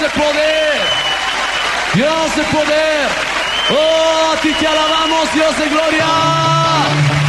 de poder. Dios de poder. Oh, a ti te alabamos, Dios de gloria.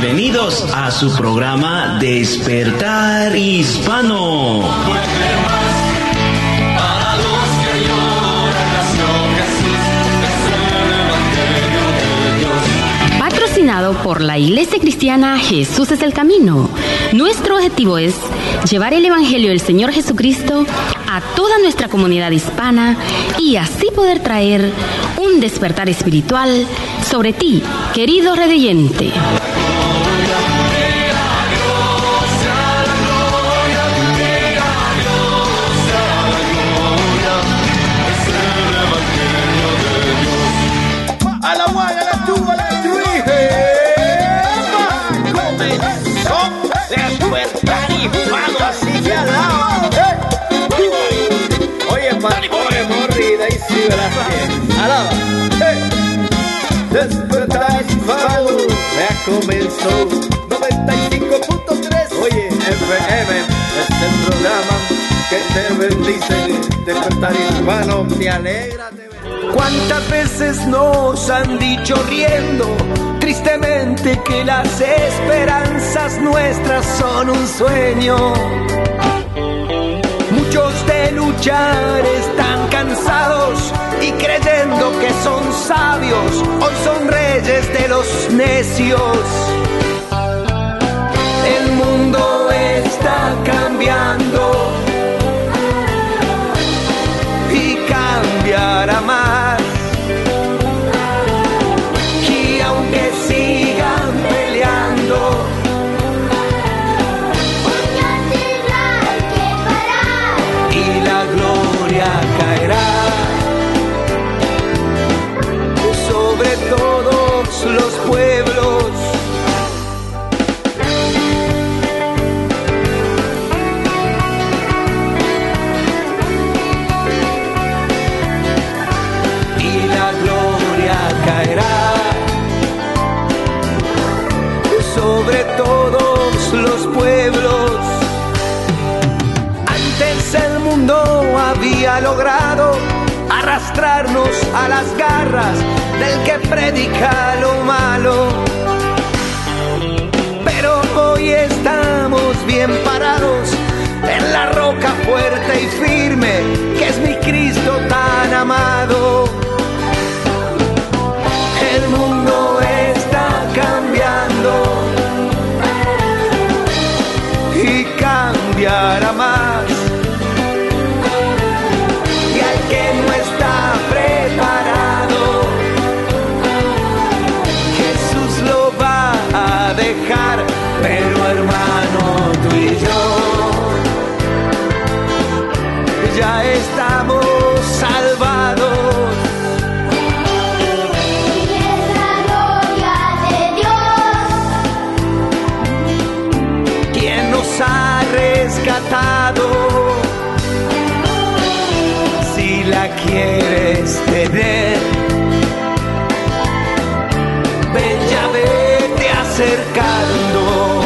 Bienvenidos a su programa Despertar Hispano. Patrocinado por la Iglesia Cristiana Jesús es el Camino. Nuestro objetivo es llevar el Evangelio del Señor Jesucristo a toda nuestra comunidad hispana y así poder traer un despertar espiritual sobre ti, querido redeyente. ¡Eh! Oye, pastor, morrida y ¿verdad? Alaba. Despertar hispano, ya comenzó 95.3. Oye, FM es el programa que te bendice. Despertar hispano, te alegra, te. ¿Cuántas veces nos han dicho riendo tristemente que las esperanzas nuestras son un sueño? De luchar están cansados y creyendo que son sabios, hoy son reyes de los necios. El mundo está cambiando y cambiará más. Sobre todos los pueblos. Antes el mundo había logrado arrastrarnos a las garras del que predica lo malo. Pero hoy estamos bien parados en la roca fuerte y firme que es mi Cristo tan amado. Más. Y al que no está preparado, Jesús lo va a dejar, pero hermano tú y yo ya quieres tener, ven ya vete acercando.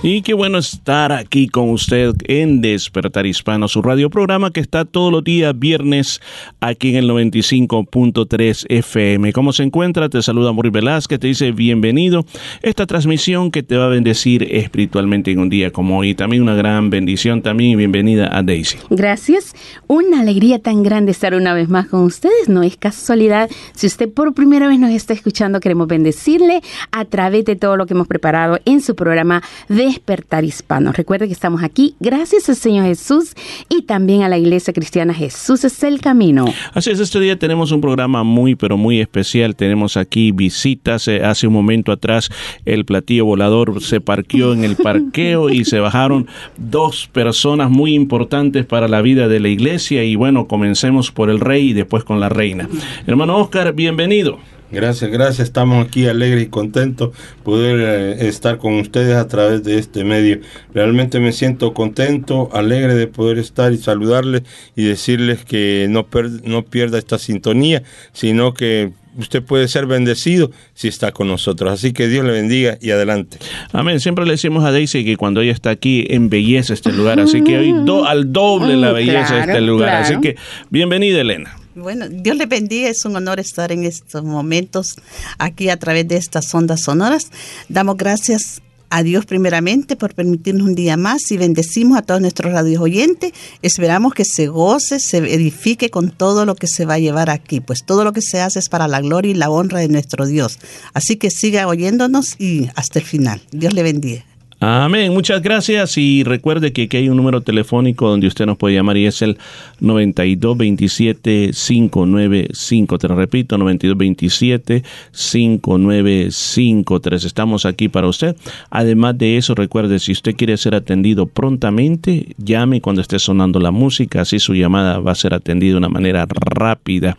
Y qué bueno estar aquí con usted en Despertar Hispano, su radio programa que está todos los días viernes aquí en el 95.3 FM. ¿Cómo se encuentra? Te saluda Mauricio Velázquez, te dice bienvenido. Esta transmisión que te va a bendecir espiritualmente en un día como hoy. También una gran bendición también y bienvenida a Daisy. Gracias. Una alegría tan grande estar una vez más con ustedes. No es casualidad. Si usted por primera vez nos está escuchando, queremos bendecirle a través de todo lo que hemos preparado en su programa Despertar Hispano. Recuerde que estamos aquí gracias al Señor Jesús y también a la Iglesia Cristiana Jesús es el camino. Así es, este día tenemos un programa muy, pero muy especial. Tenemos aquí visitas. Eh, Hace un momento atrás el platillo volador se parqueó en el parqueo y se bajaron dos personas muy importantes para la vida de la iglesia. Y bueno, comencemos por el rey y después con la reina. Hermano Oscar, bienvenido. Gracias, gracias. Estamos aquí alegres y contentos poder eh, estar con ustedes a través de este medio. Realmente me siento contento, alegre de poder estar y saludarles y decirles que no, per- no pierda esta sintonía, sino que usted puede ser bendecido si está con nosotros. Así que Dios le bendiga y adelante. Amén. Siempre le decimos a Daisy que cuando ella está aquí embellece este lugar. Así que hoy do- al doble la Mm, belleza de este lugar. claro. Así que bienvenida, Elena. Bueno, Dios le bendiga, es un honor estar en estos momentos aquí a través de estas ondas sonoras. Damos gracias a Dios primeramente por permitirnos un día más y bendecimos a todos nuestros radios oyentes. Esperamos que se goce, se edifique con todo lo que se va a llevar aquí, pues todo lo que se hace es para la gloria y la honra de nuestro Dios. Así que siga oyéndonos y hasta el final. Dios le bendiga. Amén, muchas gracias y recuerde que aquí hay un número telefónico donde usted nos puede llamar y es el 9227-5953. Te lo repito, 9227-5953. Estamos aquí para usted. Además de eso, recuerde, si usted quiere ser atendido prontamente, llame cuando esté sonando la música, así su llamada va a ser atendida de una manera rápida.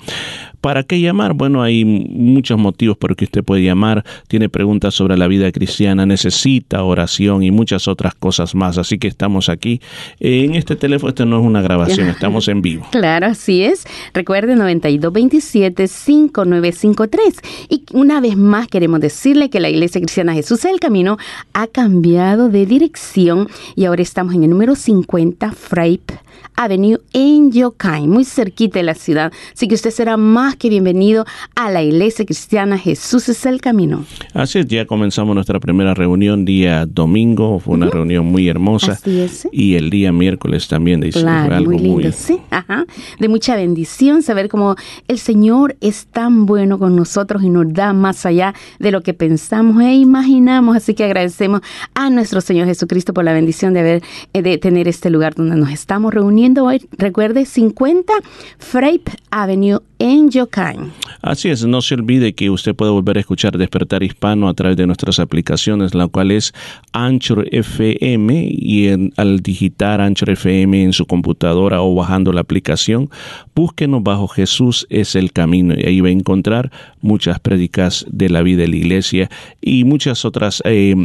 ¿Para qué llamar? Bueno, hay muchos motivos por que usted puede llamar. Tiene preguntas sobre la vida cristiana, necesita oración y muchas otras cosas más. Así que estamos aquí en este teléfono. Esto no es una grabación, estamos en vivo. Claro, así es. Recuerde 9227-5953. Y una vez más queremos decirle que la Iglesia Cristiana Jesús el Camino ha cambiado de dirección y ahora estamos en el número 50 Frape Avenue en Yokai, muy cerquita de la ciudad. Así que usted será más que bienvenido a la Iglesia Cristiana Jesús es el Camino. Así es, ya comenzamos nuestra primera reunión día domingo. Fue una reunión muy hermosa. Así es. Y el día miércoles también. Fue Claro, algo muy lindo, sí, ajá. De mucha bendición saber cómo el Señor es tan bueno con nosotros y nos da más allá de lo que pensamos e imaginamos. Así que agradecemos a nuestro Señor Jesucristo por la bendición de haber, eh, de tener este lugar donde nos estamos reuniendo hoy. Recuerde 50 Frape Avenue en Yokai. Así es, no se olvide que usted puede volver a escuchar Despertar Hispano a través de nuestras aplicaciones, la cual es Anchor FM y al digitar Anchor FM en su computadora o bajando la aplicación, búsquenos bajo Jesús es el camino y ahí va a encontrar muchas prédicas de la vida de la iglesia y muchas otras eh,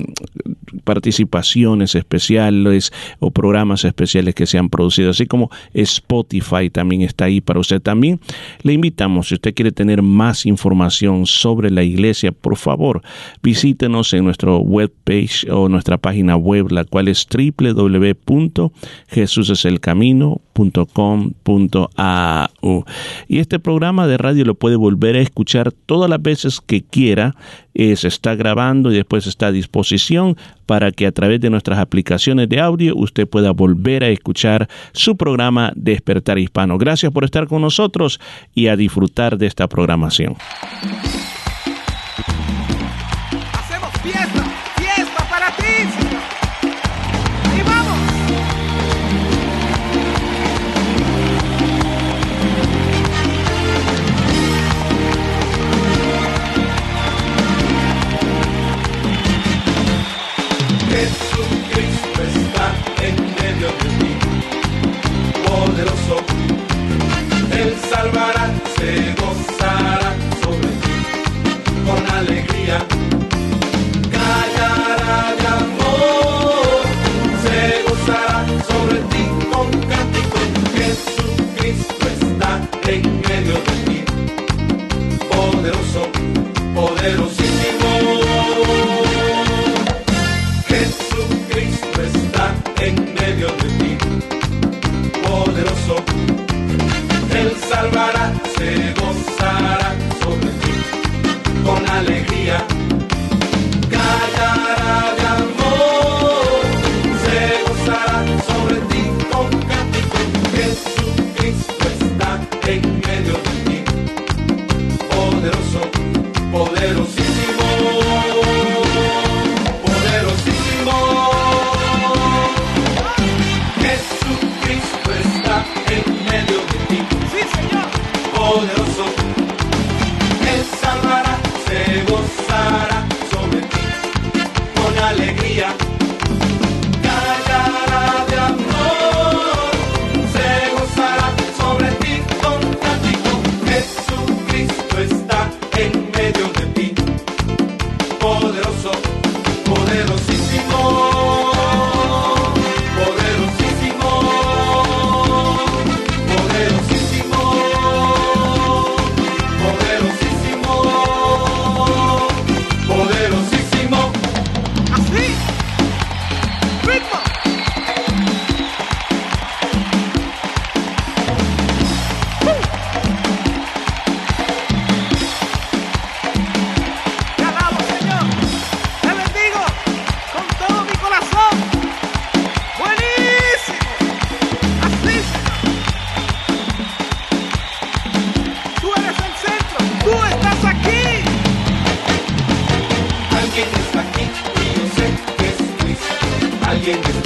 participaciones especiales o programas especiales que se han producido, así como Spotify también está ahí para usted también. Le invitamos, si usted quiere tener más información sobre la iglesia, por favor, visítenos en nuestro webpage o nuestra página web, la cual es Y este programa de radio lo puede volver a escuchar todas las veces que quiera. Eh, se está grabando y después está a disposición para que a través de nuestras aplicaciones de audio usted pueda volver a escuchar su programa Despertar Hispano. Gracias por estar con nosotros y a disfrutar de esta programación. Se gozará sobre ti con alegría. Yankee.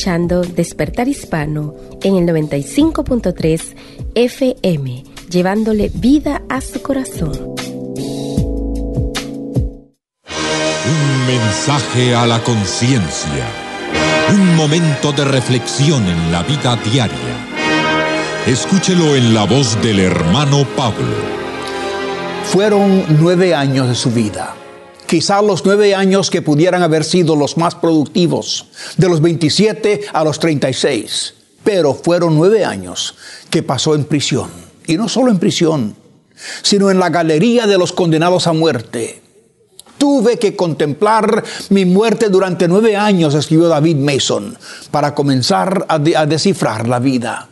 Escuchando Despertar Hispano en el 95.3 FM, llevándole vida a su corazón. Un mensaje a la conciencia. Un momento de reflexión en la vida diaria. Escúchelo en la voz del hermano Pablo. Fueron nueve años de su vida. Quizá los nueve años que pudieran haber sido los más productivos, de los 27 a los 36. Pero fueron nueve años que pasó en prisión. Y no solo en prisión, sino en la galería de los condenados a muerte. Tuve que contemplar mi muerte durante nueve años, escribió David Mason, para comenzar a, a descifrar la vida.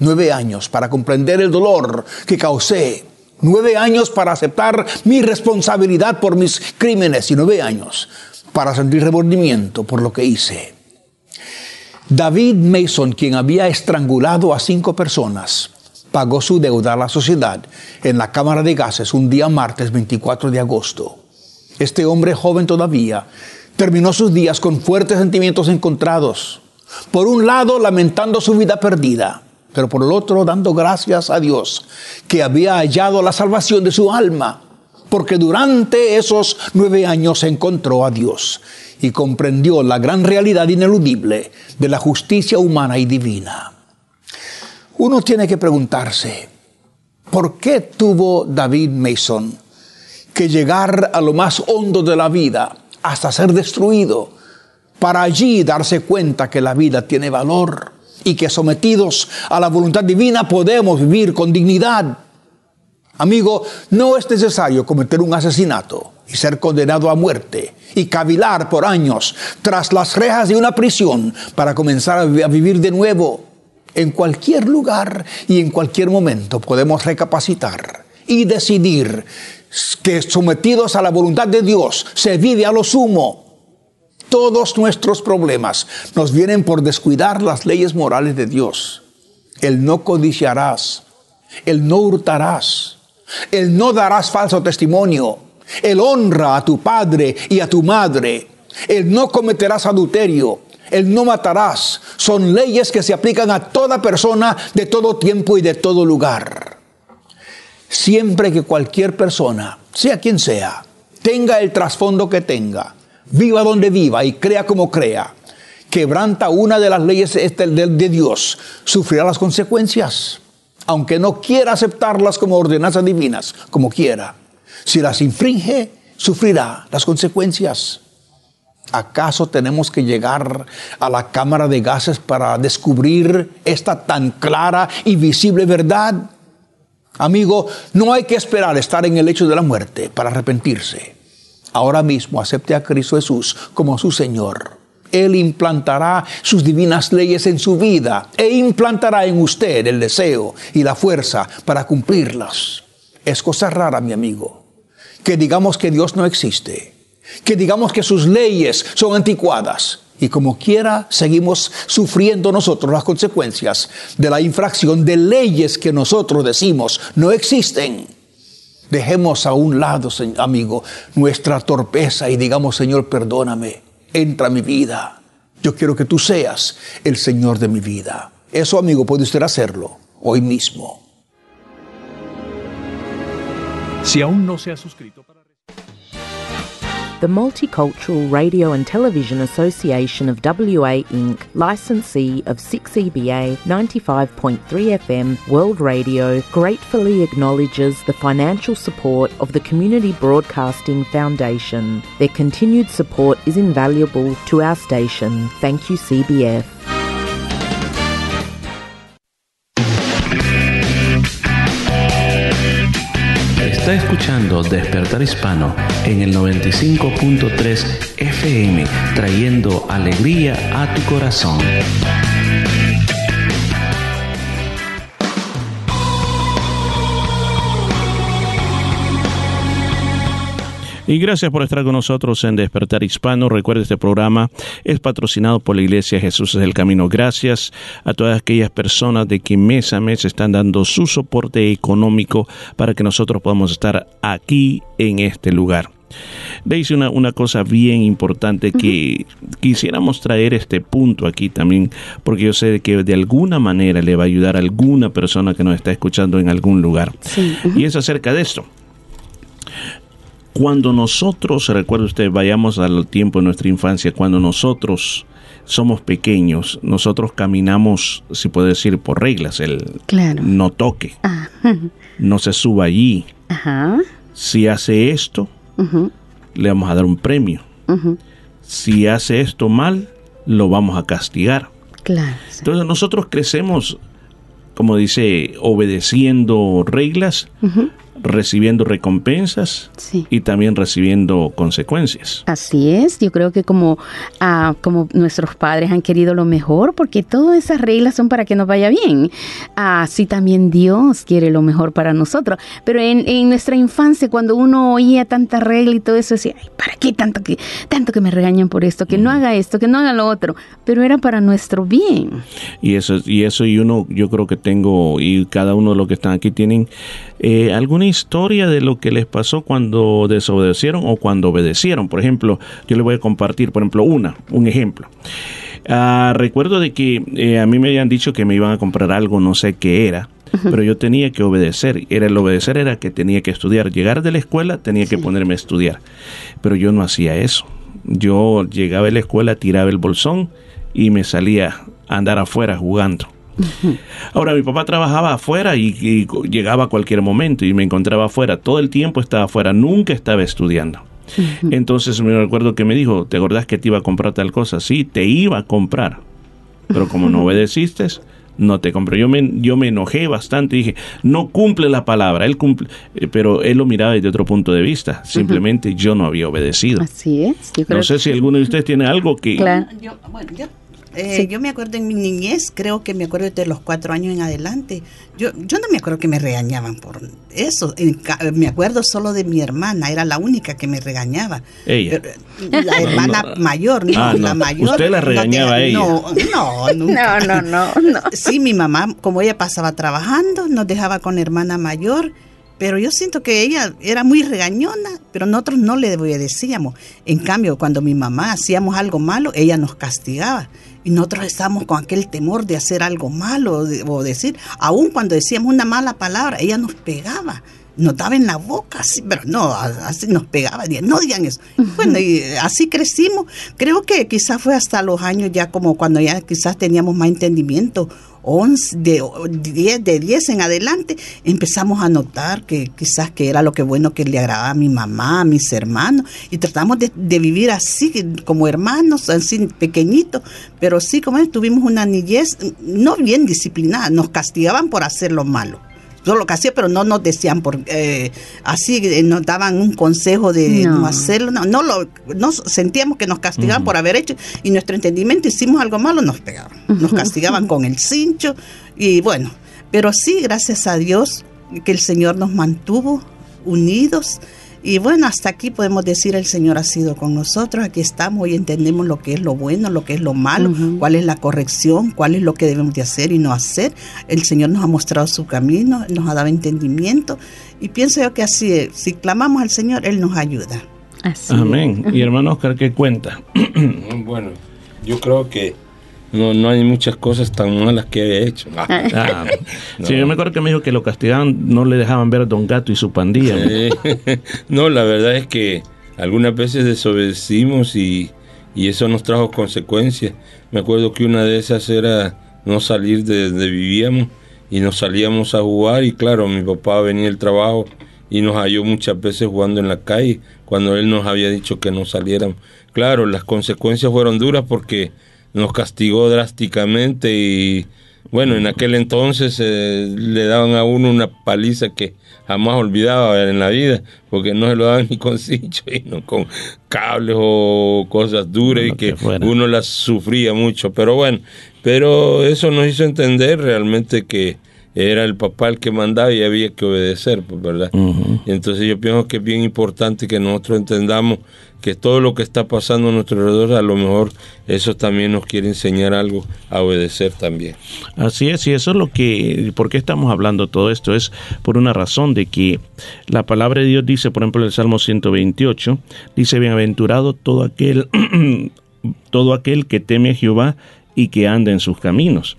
Nueve años para comprender el dolor que causé. Nueve años para aceptar mi responsabilidad por mis crímenes y nueve años para sentir remordimiento por lo que hice. David Mason, quien había estrangulado a cinco personas, pagó su deuda a la sociedad en la Cámara de Gases un día martes 24 de agosto. Este hombre joven todavía terminó sus días con fuertes sentimientos encontrados. Por un lado, lamentando su vida perdida, pero por el otro, dando gracias a Dios que había hallado la salvación de su alma, porque durante esos nueve años encontró a Dios y comprendió la gran realidad ineludible de la justicia humana y divina. Uno tiene que preguntarse, ¿por qué tuvo David Mason que llegar a lo más hondo de la vida hasta ser destruido, para allí darse cuenta que la vida tiene valor y que sometidos a la voluntad divina podemos vivir con dignidad. Amigo, no es necesario cometer un asesinato y ser condenado a muerte y cavilar por años tras las rejas de una prisión para comenzar a vi- a vivir de nuevo. En cualquier lugar y en cualquier momento podemos recapacitar y decidir que sometidos a la voluntad de Dios se vive a lo sumo. Todos nuestros problemas nos vienen por descuidar las leyes morales de Dios. El no codiciarás, el no hurtarás, el no darás falso testimonio, el honra a tu padre y a tu madre, el no cometerás adulterio, el no matarás. Son leyes que se aplican a toda persona de todo tiempo y de todo lugar. Siempre que cualquier persona, sea quien sea, tenga el trasfondo que tenga, viva donde viva y crea como crea, quebranta una de las leyes este- de, de Dios, sufrirá las consecuencias, aunque no quiera aceptarlas como ordenanzas divinas, como quiera. Si las infringe, sufrirá las consecuencias. ¿Acaso tenemos que llegar a la cámara de gases para descubrir esta tan clara y visible verdad? Amigo, no hay que esperar estar en el hecho de la muerte para arrepentirse. Ahora mismo acepte a Cristo Jesús como su Señor. Él implantará sus divinas leyes en su vida e implantará en usted el deseo y la fuerza para cumplirlas. Es cosa rara, mi amigo, que digamos que Dios no existe, que digamos que sus leyes son anticuadas y como quiera seguimos sufriendo nosotros las consecuencias de la infracción de leyes que nosotros decimos no existen. Dejemos a un lado, amigo, nuestra torpeza y digamos, Señor, perdóname, entra a mi vida. Yo quiero que tú seas el Señor de mi vida. Eso, amigo, puede usted hacerlo hoy mismo. Si aún no se ha suscrito the Multicultural Radio and Television Association of WA Inc., licensee of 6EBA 95.3 FM World Radio, gratefully acknowledges the financial support of the Community Broadcasting Foundation. Their continued support is invaluable to our station. Thank you, CBF. Está escuchando Despertar Hispano en el 95.3 FM, trayendo alegría a tu corazón. Y gracias por estar con nosotros en Despertar Hispano. Recuerde, este programa es patrocinado por la Iglesia Jesús es el Camino. Gracias a todas aquellas personas de que mes a mes están dando su soporte económico para que nosotros podamos estar aquí en este lugar. Dice una, una cosa bien importante que quisiéramos traer este punto aquí también, porque yo sé que de alguna manera le va a ayudar a alguna persona que nos está escuchando en algún lugar. Y es acerca de esto. Cuando nosotros, recuerde usted, vayamos al tiempo de nuestra infancia, cuando nosotros somos pequeños, nosotros caminamos, si puede decir, por reglas, el Claro. no toque, Ah, no se suba allí. Ajá. Si hace esto, ujú, le vamos a dar un premio. Si hace esto mal, lo vamos a castigar. Claro. Entonces nosotros crecemos, como dice, obedeciendo reglas, ujú. Recibiendo recompensas Sí. y también recibiendo consecuencias. Así es, yo creo que como, ah, como nuestros padres han querido lo mejor, porque todas esas reglas son para que nos vaya bien. Así también Dios quiere lo mejor para nosotros. Pero en, en nuestra infancia, cuando uno oía tanta regla y todo eso, decía, Ay, ¿para qué tanto que, tanto que me regañan por esto? Que no haga esto, que no haga lo otro. Pero era para nuestro bien. Y eso, y eso y uno, yo creo que tengo, y cada uno de los que están aquí tienen eh, alguna historia de lo que les pasó cuando desobedecieron o cuando obedecieron. Por ejemplo, yo les voy a compartir, por ejemplo, una, un ejemplo. Ah, recuerdo de que eh, a mí me habían dicho que me iban a comprar algo, no sé qué era, pero yo tenía que obedecer. Era el obedecer era que tenía que estudiar. Llegar de la escuela tenía que ponerme a estudiar, pero yo no hacía eso. Yo llegaba a la escuela, tiraba el bolsón y me salía a andar afuera jugando. Ahora, mi papá trabajaba afuera y, y llegaba a cualquier momento y me encontraba afuera. Todo el tiempo estaba afuera, nunca estaba estudiando. Entonces me recuerdo que me dijo, ¿te acordás que te iba a comprar tal cosa? Sí, te iba a comprar. Pero como no obedeciste, no te compré. Yo me, yo me enojé bastante y dije, no cumple la palabra. Él cumple, eh, pero él lo miraba desde otro punto de vista. Simplemente yo no había obedecido. Así es. Yo creo No sé si alguno de ustedes tiene algo que... Claro. Yo, bueno, yo, eh, yo me acuerdo en mi niñez, creo que me acuerdo de los cuatro años en adelante. Yo, yo no me acuerdo que me regañaban por eso. En me acuerdo solo de mi hermana, era la única que me regañaba. Ella. Pero, la hermana No. mayor, no, Ah, no. la mayor. Usted la no regañaba a ella. No, no, nunca. No, no, no, no. Sí, mi mamá, como ella pasaba trabajando, nos dejaba con la hermana mayor, pero yo siento que ella era muy regañona, pero nosotros no le obedecíamos. En cambio, cuando mi mamá hacíamos algo malo, ella nos castigaba. Y nosotros estábamos con aquel temor de hacer algo malo o, de- o decir, aun cuando decíamos una mala palabra, ella nos pegaba. Nos daba en la boca, así, pero no, así nos pegaba. No digan eso. Bueno, y así crecimos. Creo que quizás fue hasta los años ya como cuando ya quizás teníamos más entendimiento 11, de 10, de 10 en adelante, empezamos a notar que quizás que era lo que bueno que le agradaba a mi mamá, a mis hermanos, y tratamos de, vivir así, como hermanos, así pequeñitos, pero sí, como tuvimos una niñez no bien disciplinada, nos castigaban por hacer lo malo. Todo lo que hacía, pero no nos decían por eh, así, eh, nos daban un consejo de no, No. hacerlo, no, no lo, no sentíamos que nos castigaban por haber hecho, y nuestro entendimiento hicimos algo malo, nos pegaban, nos castigaban con el cincho, y bueno, pero sí, gracias a Dios, que el Señor nos mantuvo unidos. Y bueno, hasta aquí podemos decir el Señor ha sido con nosotros, aquí estamos y entendemos lo que es lo bueno, lo que es lo malo, cuál es la corrección, cuál es lo que debemos de hacer y no hacer. El Señor nos ha mostrado su camino, nos ha dado entendimiento y pienso yo que así, es, si clamamos al Señor, Él nos ayuda. Así Amén. Y hermano Oscar, ¿qué cuenta? bueno, yo creo que no, no hay muchas cosas tan malas que he hecho. Ah, Sí, yo me acuerdo que me dijo que lo castigaban, no le dejaban ver a Don Gato y su pandilla. No, la verdad es que algunas veces desobedecimos y, y eso nos trajo consecuencias. Me acuerdo que una de esas era no salir de donde vivíamos y nos salíamos a jugar y claro, mi papá venía del trabajo y nos halló muchas veces jugando en la calle cuando él nos había dicho que no saliéramos. Claro, las consecuencias fueron duras porque nos castigó drásticamente y bueno, en aquel entonces eh, le daban a uno una paliza que jamás olvidaba en la vida, porque no se lo daban ni con cincho, sino con cables o cosas duras y que uno las sufría mucho. Pero bueno, pero eso nos hizo entender realmente que era el papá el que mandaba y había que obedecer, pues, ¿verdad? Y entonces yo pienso que es bien importante que nosotros entendamos que todo lo que está pasando a nuestro alrededor, a lo mejor eso también nos quiere enseñar algo a obedecer también. Así es, y eso es lo que, ¿por qué estamos hablando todo esto? Es por una razón de que la palabra de Dios dice, por ejemplo, en el Salmo 128, dice, bienaventurado todo aquel, todo aquel que teme a Jehová y que anda en sus caminos.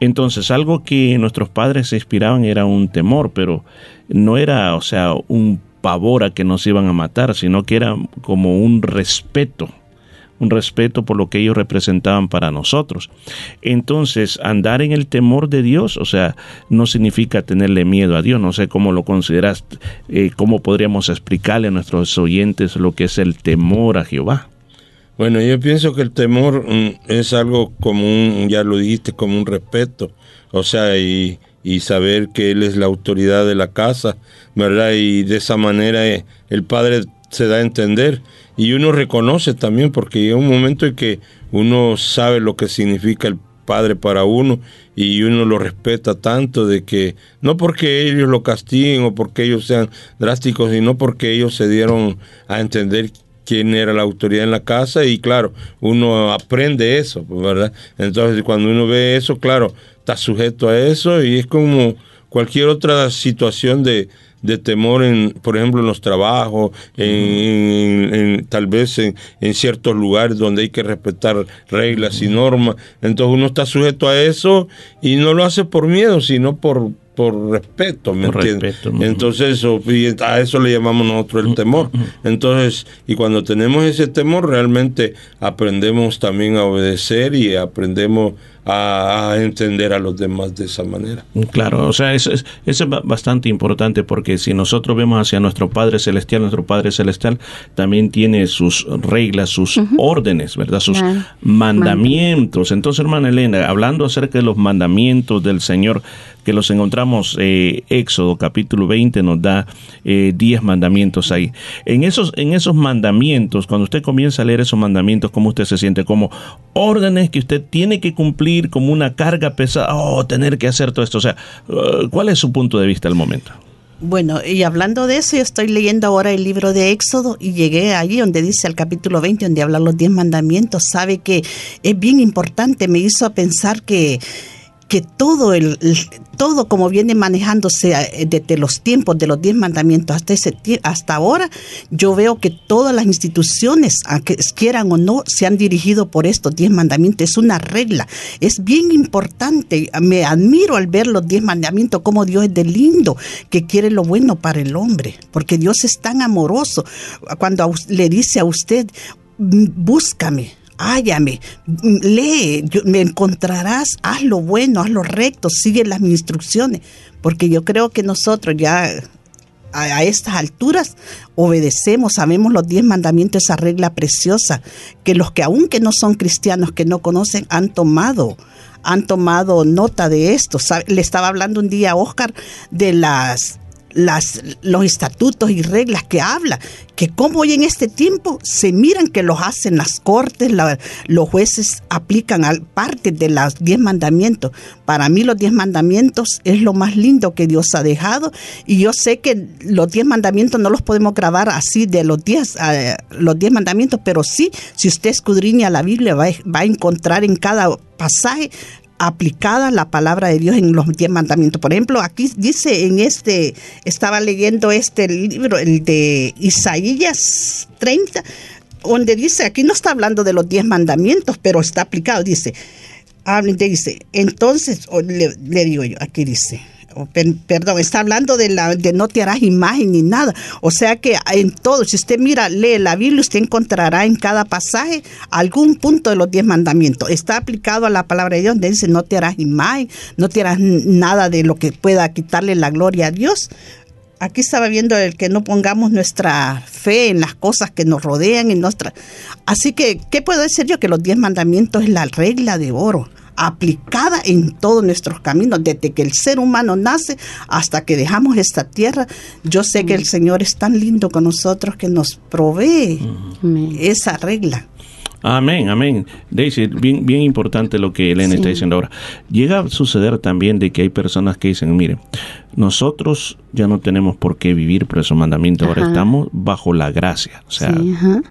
Entonces, algo que nuestros padres se inspiraban era un temor, pero no era, o sea, un pavor a que nos iban a matar, sino que era como un respeto, un respeto por lo que ellos representaban para nosotros. Entonces, andar en el temor de Dios, o sea, no significa tenerle miedo a Dios, no sé cómo lo consideras, eh, cómo podríamos explicarle a nuestros oyentes lo que es el temor a Jehová. Bueno, yo pienso que el temor mm, es algo común, ya lo dijiste, como un respeto, o sea, y, y saber que Él es la autoridad de la casa, ¿verdad? Y de esa manera eh, el Padre se da a entender y uno reconoce también, porque llega un momento en que uno sabe lo que significa el Padre para uno y uno lo respeta tanto de que no porque ellos lo castiguen o porque ellos sean drásticos, sino porque ellos se dieron a entender quién era la autoridad en la casa y claro, uno aprende eso, ¿verdad? Entonces cuando uno ve eso, claro, está sujeto a eso y es como cualquier otra situación de, de temor, en, por ejemplo, en los trabajos, en, tal vez en, en, ciertos lugares donde hay que respetar reglas y normas. Entonces uno está sujeto a eso y no lo hace por miedo, sino por, por respeto, ¿me entiendes? Entonces, eso, a eso le llamamos nosotros el temor. Entonces, y cuando tenemos ese temor, realmente aprendemos también a obedecer y aprendemos a, entender a los demás de esa manera. Claro, o sea, eso es, es bastante importante porque si nosotros vemos hacia nuestro Padre Celestial, nuestro Padre Celestial también tiene sus reglas, sus órdenes, ¿verdad? Sus mandamientos. Entonces, hermana Elena, hablando acerca de los mandamientos del Señor, que los encontramos, eh, Éxodo capítulo 20 nos da 10 eh, mandamientos ahí. En esos, en esos mandamientos, cuando usted comienza a leer esos mandamientos, ¿cómo usted se siente? Como órdenes que usted tiene que cumplir, como una carga pesada, oh, tener que hacer todo esto. O sea, uh, ¿cuál es su punto de vista al momento? Bueno, y hablando de eso, yo estoy leyendo ahora el libro de Éxodo y llegué allí donde dice el capítulo 20, donde habla los 10 mandamientos. Sabe que es bien importante, me hizo pensar que que todo el, todo como viene manejándose eh, desde los tiempos de los diez mandamientos hasta ese hasta ahora, yo veo que todas las instituciones, aunque quieran o no, se han dirigido por estos diez mandamientos. Es una regla, es bien importante. Me admiro al ver los diez mandamientos, como Dios es de lindo, que quiere lo bueno para el hombre, porque Dios es tan amoroso. Cuando le dice a usted, mm, búscame, hállame, lee, me encontrarás, haz lo bueno, haz lo recto, sigue las instrucciones, porque yo creo que nosotros ya a, estas alturas obedecemos, sabemos los diez mandamientos, esa regla preciosa, que los que aunque no son cristianos, que no conocen, han tomado han tomado nota de esto. Le estaba hablando un día a Oscar de las las, los estatutos y reglas que habla, que como hoy en este tiempo se miran que los hacen las cortes, los jueces aplican al, parte de los diez mandamientos. Para mí los diez mandamientos es lo más lindo que Dios ha dejado y yo sé que los diez mandamientos no los podemos grabar así de los diez, eh, los diez mandamientos, pero sí, si usted escudriña la Biblia va, va a encontrar en cada pasaje aplicada la palabra de Dios en los diez mandamientos. Por ejemplo, aquí dice en este, estaba leyendo este libro, el de Isaías 30, donde dice, aquí no está hablando de los diez mandamientos, pero está aplicado, dice, dice, entonces, le, digo yo, aquí dice, perdón, está hablando de, la, de no te harás imagen ni nada. O sea que en todo, si usted mira, lee la Biblia, usted encontrará en cada pasaje algún punto de los diez mandamientos. Está aplicado a la palabra de Dios, donde dice no te harás imagen, no te harás nada de lo que pueda quitarle la gloria a Dios. Aquí estaba viendo el que no pongamos nuestra fe en las cosas que nos rodean y nuestra. Así que, ¿qué puedo decir yo? Que los diez mandamientos es la regla de oro aplicada en todos nuestros caminos, desde que el ser humano nace hasta que dejamos esta tierra. Yo sé que el Señor es tan lindo con nosotros que nos provee esa regla. Amén, amén. Daisy, bien, bien importante lo que Elena está diciendo ahora. Llega a suceder también de que hay personas que dicen, mire, nosotros ya no tenemos por qué vivir por esos mandamientos, ahora estamos bajo la gracia. O sea, Sí, ajá.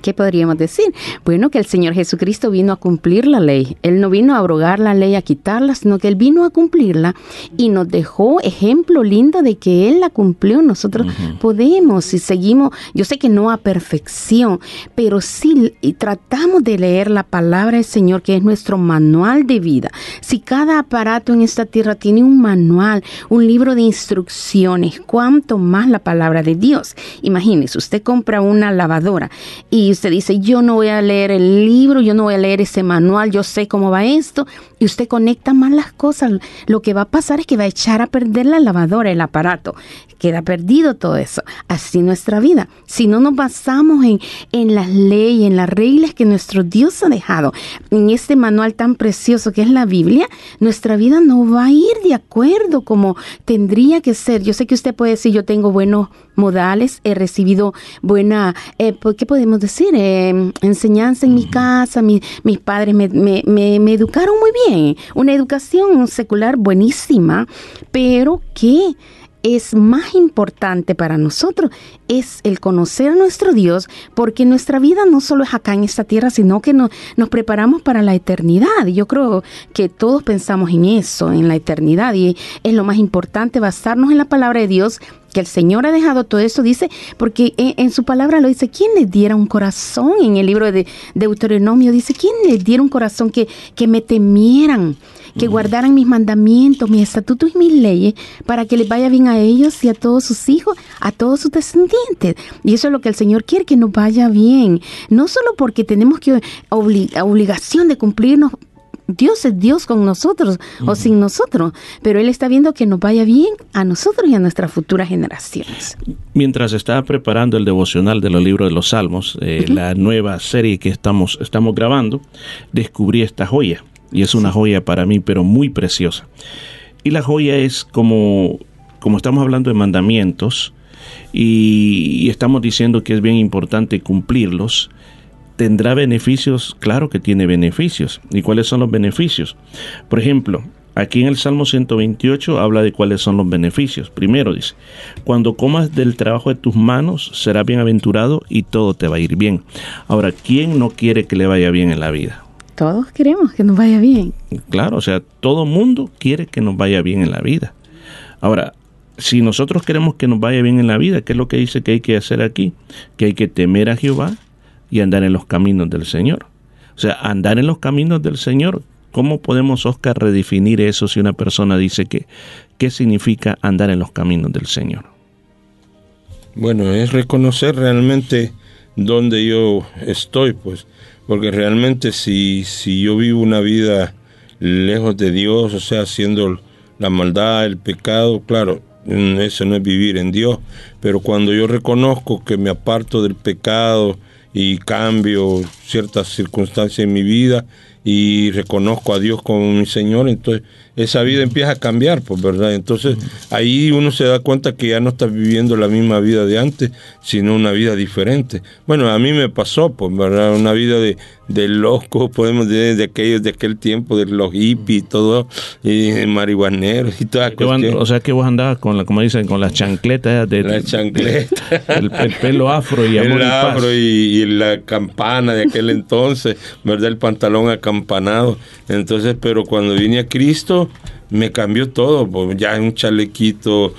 ¿Qué podríamos decir? Bueno, que el Señor Jesucristo vino a cumplir la ley. Él no vino a abrogar la ley, a quitarla, sino que Él vino a cumplirla y nos dejó ejemplo lindo de que Él la cumplió. Nosotros podemos, si seguimos, yo sé que no a perfección, pero sí y tratamos de leer la palabra del Señor, que es nuestro manual de vida. Si cada aparato en esta tierra tiene un manual, un libro de instrucciones, cuánto más la palabra de Dios. Imagínese, usted compra una lavadora y usted dice, yo no voy a leer el libro, yo no voy a leer ese manual, yo sé cómo va esto, y usted conecta mal las cosas. Lo que va a pasar es que va a echar a perder la lavadora, el aparato. Queda perdido todo eso. Así nuestra vida. Si no nos basamos en, en las leyes, en las reglas que nuestro Dios ha dejado, en este manual tan precioso que es la Biblia, nuestra vida no va a ir de acuerdo como tendría que ser. Yo sé que usted puede decir, yo tengo buenos modales, he recibido buena, eh, pues, ¿qué podemos decir? Eh, enseñanza en mi casa, mi- mis padres me, me- me- me educaron muy bien, una educación secular buenísima, pero ¿qué? Es más importante para nosotros es el conocer a nuestro Dios, porque nuestra vida no solo es acá en esta tierra, sino que no- nos preparamos para la eternidad. Yo creo que todos pensamos en eso, en la eternidad, y es lo más importante basarnos en la palabra de Dios que el Señor ha dejado todo eso, dice, porque en, en su palabra lo dice, ¿quién les diera un corazón? En el libro de Deuteronomio dice, ¿quién les diera un corazón que, que me temieran? Que guardaran mis mandamientos, mis estatutos y mis leyes, para que les vaya bien a ellos y a todos sus hijos, a todos sus descendientes. Y eso es lo que el Señor quiere, que nos vaya bien. No solo porque tenemos que obli- obligación de cumplirnos. Dios es Dios con nosotros o sin nosotros, pero Él está viendo que nos vaya bien a nosotros y a nuestras futuras generaciones. mientras estaba preparando el devocional de los libros de los Salmos, eh, la nueva serie que estamos, estamos grabando, descubrí esta joya. Y es una joya para mí, pero muy preciosa. Y la joya es como, como estamos hablando de mandamientos y, y estamos diciendo que es bien importante cumplirlos, ¿tendrá beneficios? Claro que tiene beneficios. ¿Y cuáles son los beneficios? Por ejemplo, aquí en el Salmo 128 habla de cuáles son los beneficios. Primero dice, cuando comas del trabajo de tus manos, serás bienaventurado y todo te va a ir bien. Ahora, ¿quién no quiere que le vaya bien en la vida? Todos queremos que nos vaya bien. Claro, o sea, todo mundo quiere que nos vaya bien en la vida. Ahora, si nosotros queremos que nos vaya bien en la vida, ¿qué es lo que dice que hay que hacer aquí? Que hay que temer a Jehová y andar en los caminos del Señor. O sea, andar en los caminos del Señor. ¿Cómo podemos, Oscar, redefinir eso si una persona dice que qué significa andar en los caminos del Señor? Bueno, es reconocer realmente dónde yo estoy, pues, porque realmente si, si yo vivo una vida lejos de Dios, o sea, haciendo la maldad, el pecado, claro, mm, eso no es vivir en Dios, pero cuando yo reconozco que me aparto del pecado y cambio ciertas circunstancias en mi vida y reconozco a Dios como mi Señor, entonces esa vida empieza a cambiar, pues, ¿verdad? Entonces ahí uno se da cuenta que ya no está viviendo la misma vida de antes, sino una vida diferente. Bueno, a mí me pasó, pues, ¿verdad? Una vida de, de loco, podemos decir, de aquellos de aquel tiempo, de los hippies y todo, y marihuaneros y toda van- o sea que vos andabas con la, como dicen, con las chancletas de la chancleta. el, el pelo afro y amor el y paz. afro y, y la campana de aquel entonces, ¿verdad? El pantalón acampanado. Entonces, pero cuando vine a Cristo, me cambió todo. pues, ya un chalequito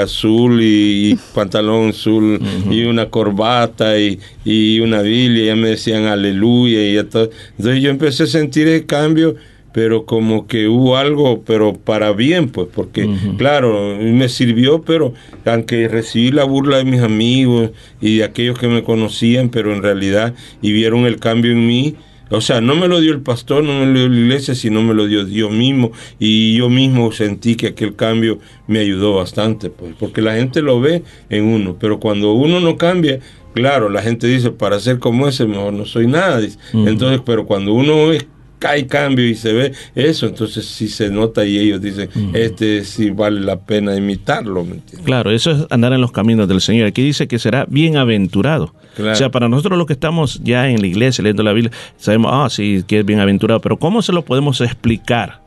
azul y, y pantalón azul y una corbata y, y una Biblia. Ya me decían aleluya y todo. Entonces yo empecé a sentir el cambio. pero como que hubo algo, pero para bien, pues, porque claro, me sirvió, pero aunque recibí la burla de mis amigos y de aquellos que me conocían, pero en realidad y vieron el cambio en mí, o sea, no me lo dio el pastor, no me lo dio la iglesia, sino me lo dio Dios mismo. Y yo mismo sentí que aquel cambio me ayudó bastante, pues, porque la gente lo ve en uno. Pero cuando uno no cambia, claro, la gente dice, para ser como ese, mejor no soy nada. Entonces, pero cuando uno es hay cambio y se ve eso, entonces sí se nota y ellos dicen, este sí vale la pena imitarlo. ¿me claro, eso es andar en los caminos del Señor. Aquí dice que será bienaventurado. O sea, para nosotros los que estamos ya en la iglesia leyendo la Biblia, sabemos, ah, sí, que es bienaventurado, pero ¿cómo se lo podemos explicar?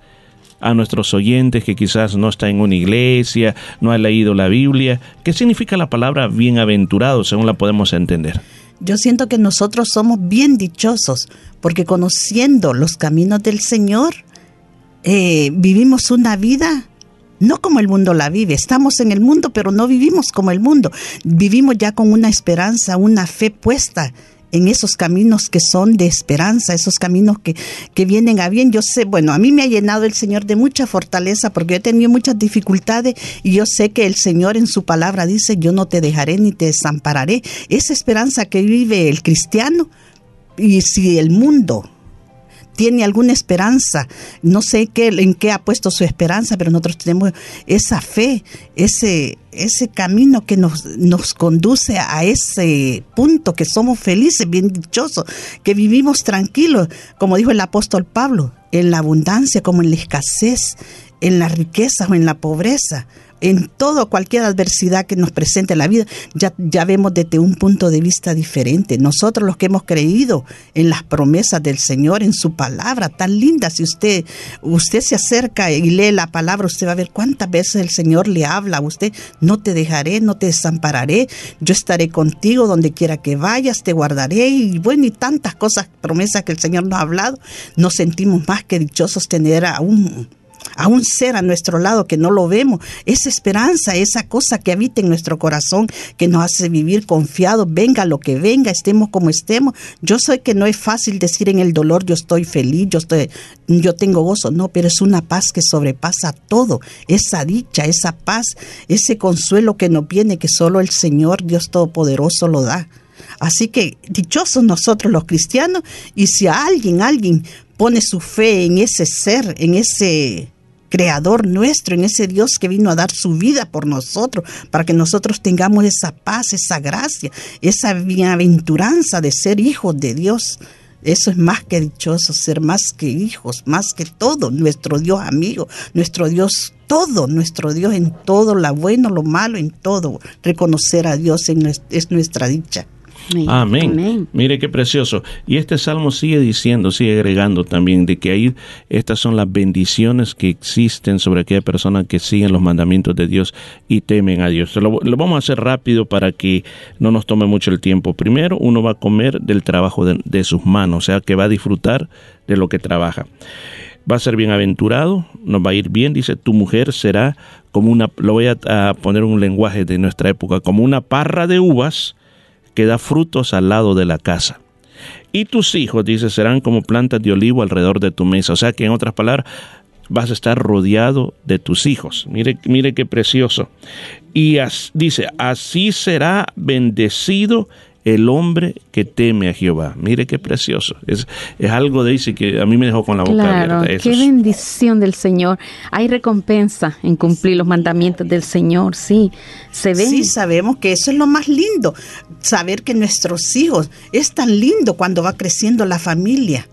a nuestros oyentes que quizás no están en una iglesia, no han leído la Biblia. ¿Qué significa la palabra bienaventurado según la podemos entender? Yo siento que nosotros somos bien dichosos porque conociendo los caminos del Señor, eh, vivimos una vida no como el mundo la vive. Estamos en el mundo, pero no vivimos como el mundo. Vivimos ya con una esperanza, una fe puesta en esos caminos que son de esperanza, esos caminos que, que vienen a bien. Yo sé, bueno, a mí me ha llenado el Señor de mucha fortaleza porque yo he tenido muchas dificultades y yo sé que el Señor en su palabra dice, yo no te dejaré ni te desampararé. Esa esperanza que vive el cristiano y si el mundo tiene alguna esperanza. No sé qué, en qué ha puesto su esperanza, pero nosotros tenemos esa fe, ese, ese camino que nos, nos conduce a ese punto, que somos felices, bien dichosos, que vivimos tranquilos, como dijo el apóstol Pablo, en la abundancia como en la escasez, en la riqueza o en la pobreza en todo, cualquier adversidad que nos presente la vida, ya, ya vemos desde un punto de vista diferente. Nosotros los que hemos creído en las promesas del Señor, en su palabra tan linda, si usted, usted se acerca y lee la palabra, usted va a ver cuántas veces el Señor le habla a usted, no te dejaré, no te desampararé, yo estaré contigo donde quiera que vayas, te guardaré. Y bueno, y tantas cosas, promesas que el Señor nos ha hablado, nos sentimos más que dichosos tener a un a un ser a nuestro lado que no lo vemos, esa esperanza, esa cosa que habita en nuestro corazón, que nos hace vivir confiados, venga lo que venga, estemos como estemos. Yo sé que no es fácil decir en el dolor yo estoy feliz, yo estoy yo tengo gozo, no, pero es una paz que sobrepasa todo, esa dicha, esa paz, ese consuelo que nos viene que solo el Señor Dios todopoderoso lo da. Así que dichosos nosotros los cristianos y si a alguien, alguien pone su fe en ese ser, en ese creador nuestro, en ese Dios que vino a dar su vida por nosotros, para que nosotros tengamos esa paz, esa gracia, esa bienaventuranza de ser hijos de Dios. Eso es más que dichoso, ser más que hijos, más que todo, nuestro Dios amigo, nuestro Dios todo, nuestro Dios en todo, lo bueno, lo malo, en todo. Reconocer a Dios es nuestra dicha. Amén. Mire qué precioso. Y este salmo sigue diciendo, sigue agregando también de que ahí estas son las bendiciones que existen sobre aquella persona que siguen los mandamientos de Dios y temen a Dios. Lo, vamos a hacer rápido para que no nos tome mucho el tiempo. Primero, uno va a comer del trabajo de, de sus manos, o sea que va a disfrutar de lo que trabaja va a ser bienaventurado, nos va a ir bien, dice, tu mujer será como una, lo voy a, a, poner un lenguaje de nuestra época, como una parra de uvas que da frutos al lado de la casa. Y tus hijos, dice, serán como plantas de olivo alrededor de tu mesa. O sea que en otras palabras, vas a estar rodeado de tus hijos. Mire, mire qué precioso. Y dice, así será bendecido el hombre que teme a Jehová. Mire qué precioso. Es, es algo de ese que a mí me dejó con la boca abierta. qué bendición del Señor. Hay recompensa en cumplir los mandamientos del Señor, sí. Se ve. Sí, sabemos que eso es lo más lindo. Saber que nuestros hijos es tan lindo cuando va creciendo la familia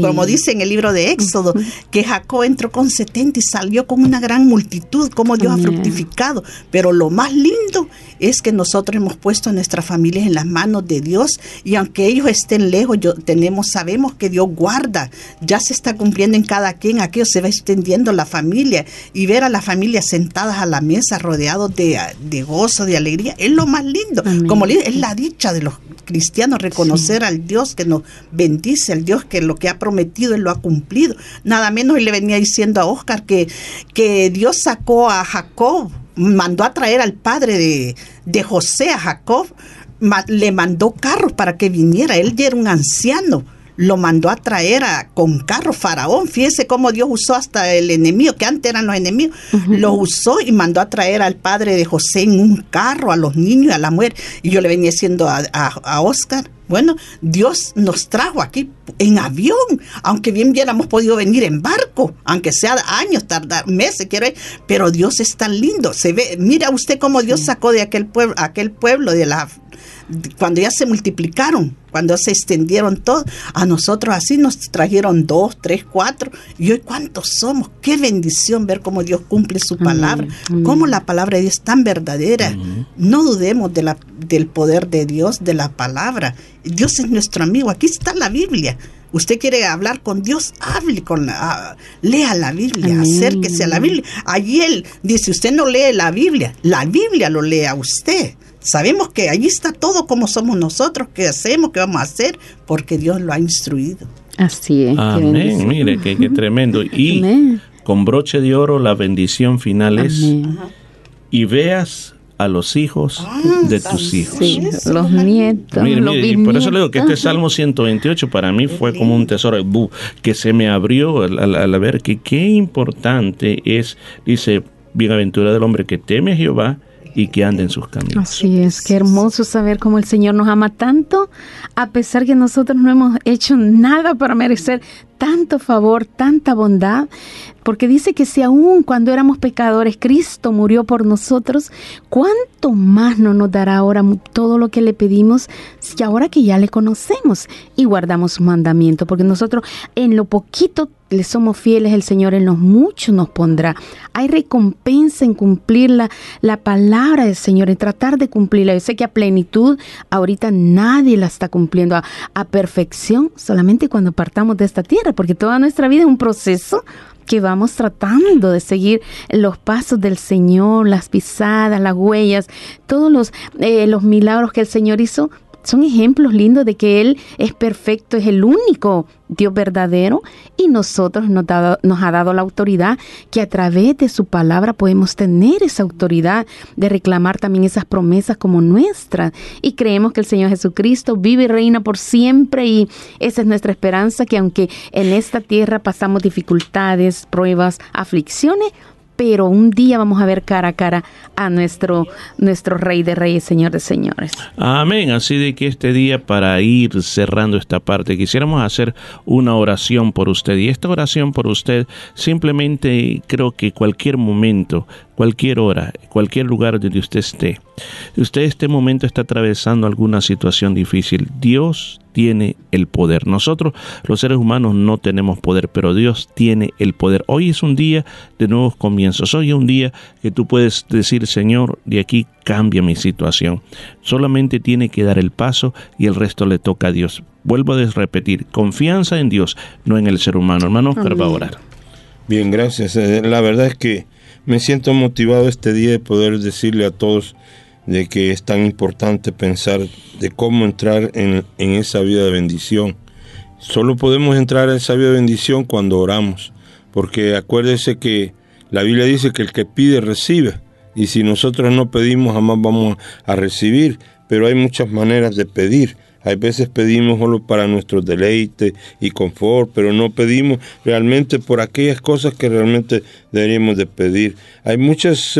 como dice en el libro de Éxodo, que Jacob entró con 70 y salió con una gran multitud, como Dios ha fructificado. Pero lo más lindo es que nosotros hemos puesto a nuestras familias en las manos de Dios y aunque ellos estén lejos, yo, tenemos, sabemos que Dios guarda, ya se está cumpliendo en cada quien, aquello se va extendiendo la familia y ver a la familia sentadas a la mesa rodeados de, de gozo, de alegría, es lo más lindo. Como es la dicha de los cristianos reconocer al Dios que nos bendice, al Dios que lo que ha prometido Él lo ha cumplido. Nada menos Él le venía diciendo a Oscar que, que Dios sacó a Jacob, mandó a traer al padre de, de José, a Jacob, le mandó carros para que viniera. Él ya era un anciano lo mandó a traer a, con carro faraón. Fíjese cómo Dios usó hasta el enemigo, que antes eran los enemigos, lo usó y mandó a traer al padre de José en un carro, a los niños y a la mujer. Y yo le venía diciendo a, a, a Oscar, bueno, Dios nos trajo aquí en avión, aunque bien hubiéramos podido venir en barco, aunque sea años, tardar meses, quiero pero Dios es tan lindo. Se ve, mira usted cómo Dios sacó de aquel pueblo, aquel pueblo de la cuando ya se multiplicaron, cuando se extendieron todo, a nosotros así nos trajeron dos, tres, cuatro, y hoy cuántos somos, qué bendición ver cómo Dios cumple su palabra, cómo la palabra de Dios es tan verdadera. No dudemos de la, del poder de Dios, de la palabra. Dios es nuestro amigo, aquí está la Biblia. Usted quiere hablar con Dios, hable con la, ah, lea la Biblia, Amén. acérquese a la Biblia. Allí él dice, usted no lee la Biblia, la Biblia lo lee a usted. Sabemos que allí está todo como somos nosotros, qué hacemos, qué vamos a hacer, porque Dios lo ha instruido. Así es. Amén, mire, qué, qué tremendo. Y Amén. con broche de oro la bendición final es, Amén. y veas a los hijos de tus hijos. Sí, los nietos, Mire, los mire, y por eso le digo que este. Salmo 128 para mí fue como un tesoro que se me abrió al, al- al ver que qué importante es, dice, bienaventurado el hombre que teme a Jehová y que anda en sus caminos. Así es, qué hermoso saber cómo el Señor nos ama tanto, a pesar que nosotros no hemos hecho nada para merecer tanto favor, tanta bondad, porque dice que si aún cuando éramos pecadores Cristo murió por nosotros, ¿cuánto más no nos dará ahora todo lo que le pedimos si ahora que ya le conocemos y guardamos su mandamiento? Porque nosotros en lo poquito le somos fieles, el Señor en lo mucho nos pondrá. Hay recompensa en cumplir la, la palabra del Señor, en tratar de cumplirla. Yo sé que a plenitud ahorita nadie la está cumpliendo a, a perfección solamente cuando partamos de esta tierra, porque toda nuestra vida es un proceso que vamos tratando de seguir los pasos del Señor, las pisadas, las huellas, todos los, eh, los milagros que el Señor hizo son ejemplos lindos de que Él es perfecto, es el único Dios verdadero y nosotros nos, nos ha dado la autoridad que a través de su palabra podemos tener esa autoridad de reclamar también esas promesas como nuestras. Y creemos que el Señor Jesucristo vive y reina por siempre y esa es nuestra esperanza que aunque en esta tierra pasamos dificultades, pruebas, aflicciones, pero un día vamos a ver cara a cara a nuestro, nuestro Rey de Reyes, Señor de Señores. Amén. Así de que este día, para ir cerrando esta parte, quisiéramos hacer una oración por usted. Y esta oración por usted, simplemente creo que cualquier momento, cualquier hora, cualquier lugar donde usted esté, usted este momento está atravesando alguna situación difícil, Dios tiene el poder. Nosotros, los seres humanos, no tenemos poder, pero Dios tiene el poder. Hoy es un día de nuevos comienzos. Hoy es un día que tú puedes decir, Señor, de aquí cambia mi situación. Solamente tiene que dar el paso y el resto le toca a Dios. Vuelvo a repetir, confianza en Dios, no en el ser humano. Hermano Oscar va a orar. Bien, gracias. Eh, La verdad es que me siento motivado este día de poder decirle a todos de que es tan importante pensar de cómo entrar en, en esa vida de bendición. Solo podemos entrar a esa vida de bendición cuando oramos, porque acuérdese que la Biblia dice que el que pide recibe, y si nosotros no pedimos jamás vamos a recibir, pero hay muchas maneras de pedir. Hay veces pedimos solo para nuestro deleite y confort, pero no pedimos realmente por aquellas cosas que realmente deberíamos de pedir. Hay muchas,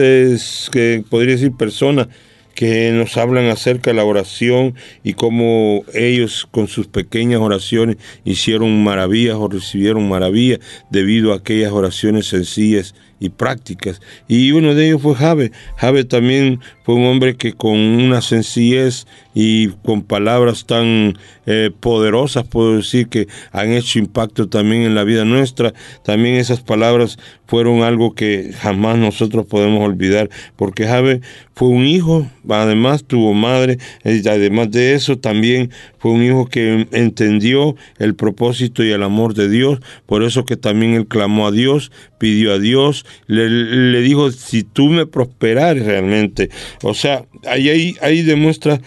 que podría decir, personas que nos hablan acerca de la oración y cómo ellos con sus pequeñas oraciones hicieron maravillas o recibieron maravillas debido a aquellas oraciones sencillas y prácticas. Y uno de ellos fue Jave. Jave también fue un hombre que con una sencillez y con palabras tan eh, poderosas, puedo decir que han hecho impacto también en la vida nuestra. También esas palabras fueron algo que jamás nosotros podemos olvidar, porque Jave fue un hijo, además tuvo madre, y además de eso también fue un hijo que entendió el propósito y el amor de Dios, por eso que también él clamó a Dios, pidió a Dios, le, le dijo, si tú me prosperares realmente, o sea, ahí, ahí, ahí demuestra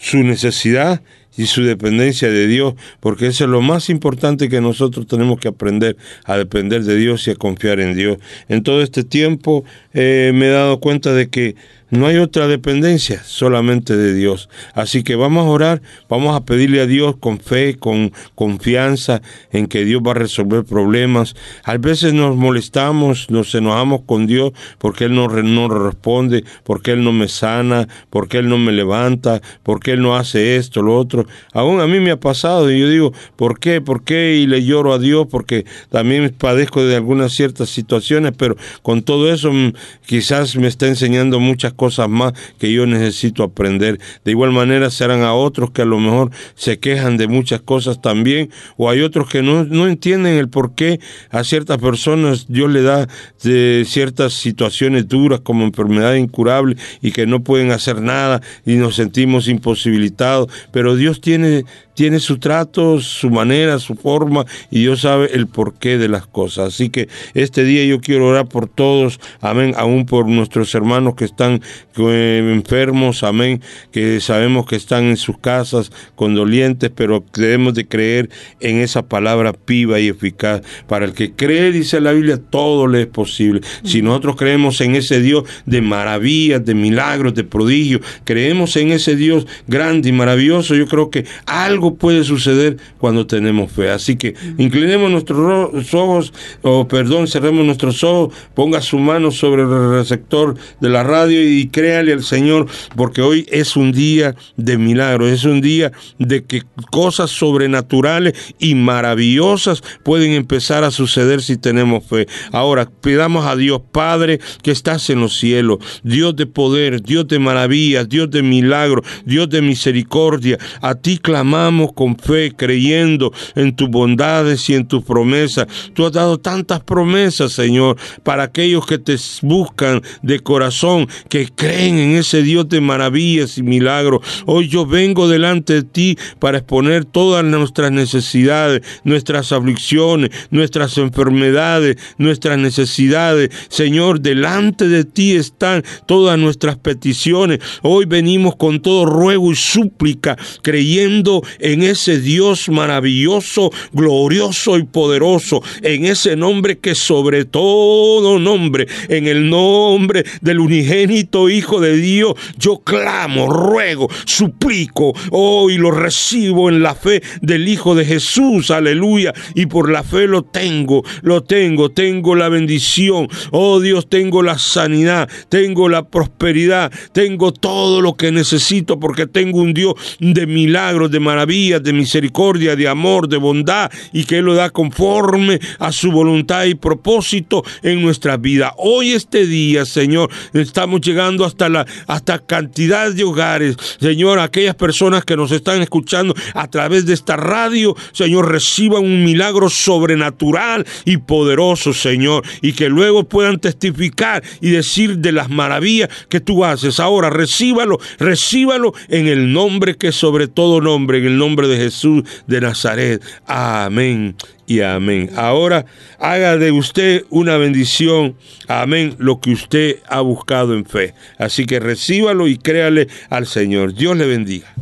su necesidad y su dependencia de Dios, porque eso es lo más importante que nosotros tenemos que aprender a depender de Dios y a confiar en Dios. En todo este tiempo eh, me he dado cuenta de que No hay otra dependencia, solamente de Dios. Así que vamos a orar, vamos a pedirle a Dios con fe, con confianza en que Dios va a resolver problemas. A veces nos molestamos, nos enojamos con Dios porque Él no, no responde, porque Él no me sana, porque Él no me levanta, porque Él no hace esto, lo otro. Aún a mí me ha pasado y yo digo, ¿por qué? ¿Por qué? Y le lloro a Dios porque también padezco de algunas ciertas situaciones, pero con todo eso mm, quizás me está enseñando muchas cosas más que yo necesito aprender. De igual manera serán a otros que a lo mejor se quejan de muchas cosas también, o hay otros que no, no entienden el por qué a ciertas personas Dios le da de ciertas situaciones duras como enfermedad incurable y que no pueden hacer nada y nos sentimos imposibilitados, pero Dios tiene tiene su trato, su manera, su forma y Dios sabe el porqué de las cosas. Así que este día yo quiero orar por todos, amén, aún por nuestros hermanos que están eh, enfermos, amén, que sabemos que están en sus casas condolientes, pero debemos de creer en esa palabra viva y eficaz. Para el que cree, dice la Biblia, todo le es posible. Si nosotros creemos en ese Dios de maravillas, de milagros, de prodigios, creemos en ese Dios grande y maravilloso, yo creo que algo puede suceder cuando tenemos fe. Así que inclinemos nuestros ojos, o perdón, cerremos nuestros ojos, ponga su mano sobre el receptor de la radio y créale al Señor, porque hoy es un día de milagros, es un día de que cosas sobrenaturales y maravillosas pueden empezar a suceder si tenemos fe. Ahora, pidamos a Dios Padre que estás en los cielos, Dios de poder, Dios de maravillas, Dios de milagros, Dios de misericordia. A ti clamamos con fe, creyendo en tus bondades y en tus promesas. Tú has dado tantas promesas, Señor, para aquellos que te buscan de corazón, que creen en ese Dios de maravillas y milagros. Hoy yo vengo delante de ti para exponer todas nuestras necesidades, nuestras aflicciones, nuestras enfermedades, nuestras necesidades. Señor, delante de ti están todas nuestras peticiones. Hoy venimos con todo ruego y súplica, creyendo en ese Dios maravilloso, glorioso y poderoso, en ese nombre que sobre todo nombre, en el nombre del unigénito Hijo de Dios, yo clamo, ruego, suplico, hoy lo recibo en la fe del Hijo de Jesús, aleluya, y por la fe lo tengo, lo tengo, tengo la bendición, oh Dios, tengo la sanidad, tengo la prosperidad, tengo todo lo que necesito porque tengo un Dios de milagros, de maravillas, de misericordia, de amor, de bondad y que Él lo da conforme a su voluntad y propósito en nuestra vida. Hoy este día, Señor, estamos llegando hasta la hasta cantidad de hogares. Señor, aquellas personas que nos están escuchando a través de esta radio, Señor, reciban un milagro sobrenatural y poderoso, Señor, y que luego puedan testificar y decir de las maravillas que tú haces. Ahora, recíbalo, recíbalo en el nombre que sobre todo nombre, en el nombre de Jesús de Nazaret. Amén y amén. Ahora haga de usted una bendición. Amén. Lo que usted ha buscado en fe. Así que recíbalo y créale al Señor. Dios le bendiga.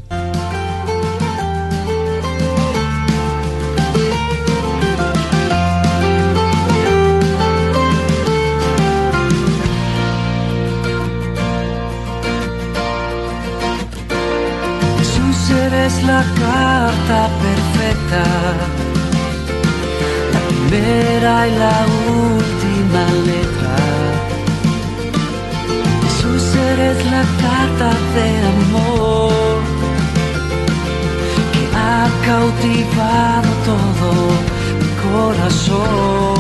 la carta perfecta, la primera y la última letra. Jesús eres la carta de amor que ha cautivado todo mi corazón.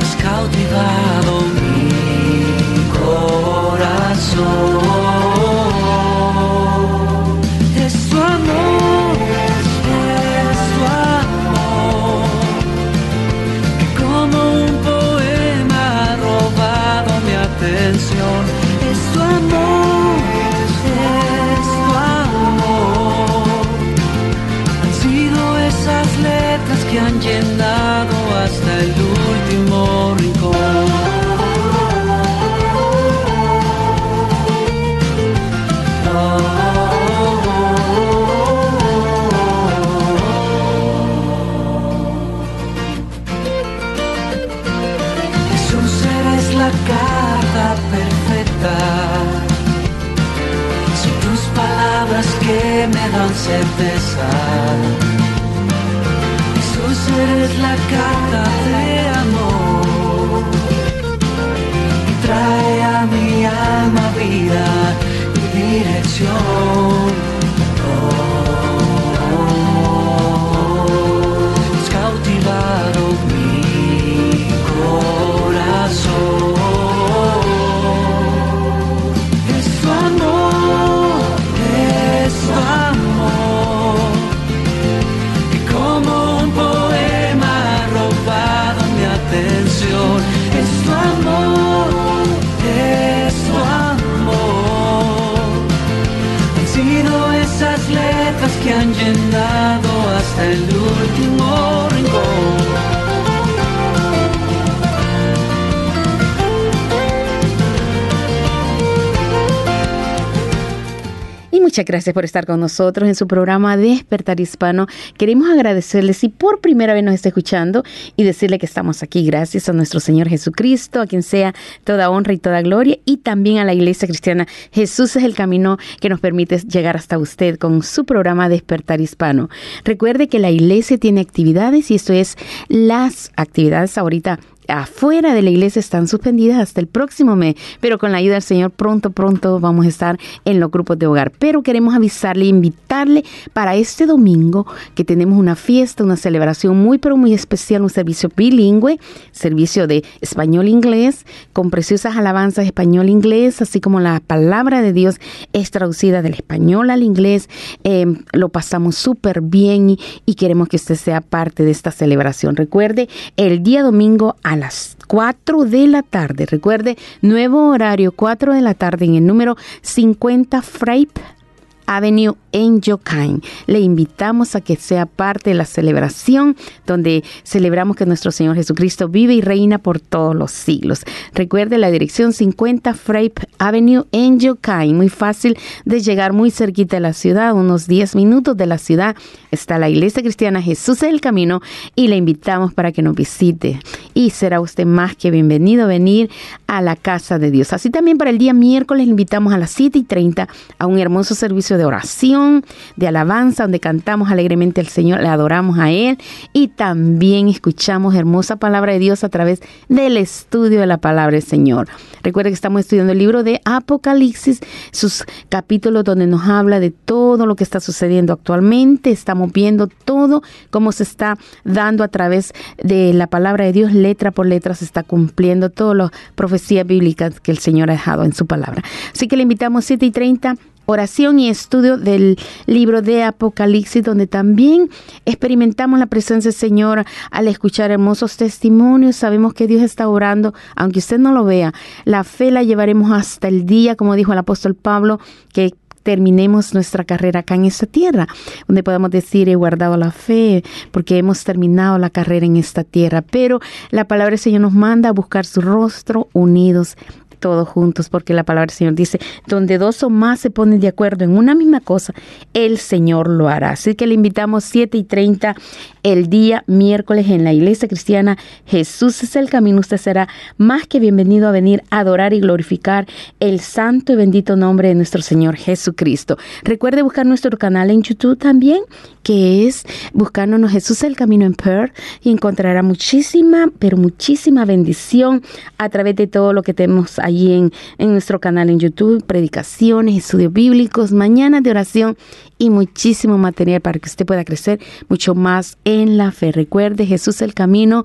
Has cautivado es atención. Es su amor. Eres hasta gracias por estar con nosotros en su programa Despertar Hispano. Queremos agradecerle si por primera vez nos está escuchando y decirle que estamos aquí gracias a nuestro Señor Jesucristo, a quien sea toda honra y toda gloria, y también a la Iglesia Cristiana. Jesús es el camino que nos permite llegar hasta usted con su programa Despertar Hispano. Recuerde que la Iglesia tiene actividades y esto es las actividades ahorita afuera de la iglesia están suspendidas hasta el próximo mes, pero con la ayuda del Señor pronto, pronto vamos a estar en los grupos de hogar. Pero queremos avisarle, invitarle para este domingo que tenemos una fiesta, una celebración muy, pero muy especial, un servicio bilingüe, servicio de español-inglés, con preciosas alabanzas español-inglés, así como la palabra de Dios es traducida del español al inglés. Eh, lo pasamos súper bien y, y queremos que usted sea parte de esta celebración. Recuerde, el día domingo a las 4 de la tarde. Recuerde, nuevo horario, 4 de la tarde en el número 50 Frape Avenue en Yokain. Le invitamos a que sea parte de la celebración donde celebramos que nuestro Señor Jesucristo vive y reina por todos los siglos. Recuerde la dirección 50 Frape Avenue en Yokain. Muy fácil de llegar muy cerquita de la ciudad, unos 10 minutos de la ciudad. Está la iglesia cristiana Jesús es el Camino y le invitamos para que nos visite. Y será usted más que bienvenido a venir a la casa de Dios. Así también para el día miércoles le invitamos a las 7 y 30 a un hermoso servicio de oración, de alabanza, donde cantamos alegremente al Señor, le adoramos a Él y también escuchamos hermosa palabra de Dios a través del estudio de la palabra del Señor. Recuerde que estamos estudiando el libro de Apocalipsis, sus capítulos donde nos habla de todo lo que está sucediendo actualmente. Estamos viendo todo cómo se está dando a través de la palabra de Dios, letra por letra, se está cumpliendo todas las profecías bíblicas que el Señor ha dejado en su palabra. Así que le invitamos 7 y 30 oración y estudio del libro de Apocalipsis, donde también experimentamos la presencia del Señor al escuchar hermosos testimonios. Sabemos que Dios está orando, aunque usted no lo vea. La fe la llevaremos hasta el día, como dijo el apóstol Pablo, que terminemos nuestra carrera acá en esta tierra, donde podemos decir he guardado la fe porque hemos terminado la carrera en esta tierra. Pero la palabra del Señor nos manda a buscar su rostro unidos todos juntos, porque la palabra del Señor dice, donde dos o más se ponen de acuerdo en una misma cosa, el Señor lo hará. Así que le invitamos 7 y 30 el día miércoles en la iglesia cristiana Jesús es el camino. Usted será más que bienvenido a venir a adorar y glorificar el santo y bendito nombre de nuestro Señor Jesucristo. Recuerde buscar nuestro canal en YouTube también, que es buscándonos Jesús el camino en Perth y encontrará muchísima, pero muchísima bendición a través de todo lo que tenemos allí en, en nuestro canal en YouTube, predicaciones, estudios bíblicos, mañanas de oración y muchísimo material para que usted pueda crecer mucho más en la fe. Recuerde, Jesús el Camino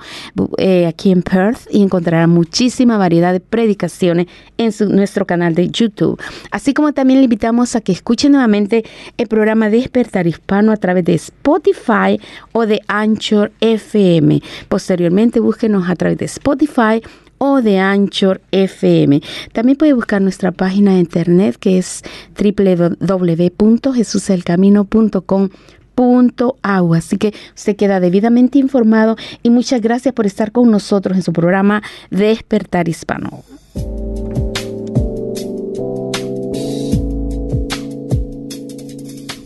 eh, aquí en Perth y encontrará muchísima variedad de predicaciones en su, nuestro canal de YouTube. Así como también le invitamos a que escuche nuevamente el programa Despertar Hispano a través de Spotify o de Anchor FM. Posteriormente, búsquenos a través de Spotify o de Anchor FM. También puede buscar nuestra página de internet que es www.jesuselcamino.com punto agua. Así que usted queda debidamente informado y muchas gracias por estar con nosotros en su programa Despertar Hispano.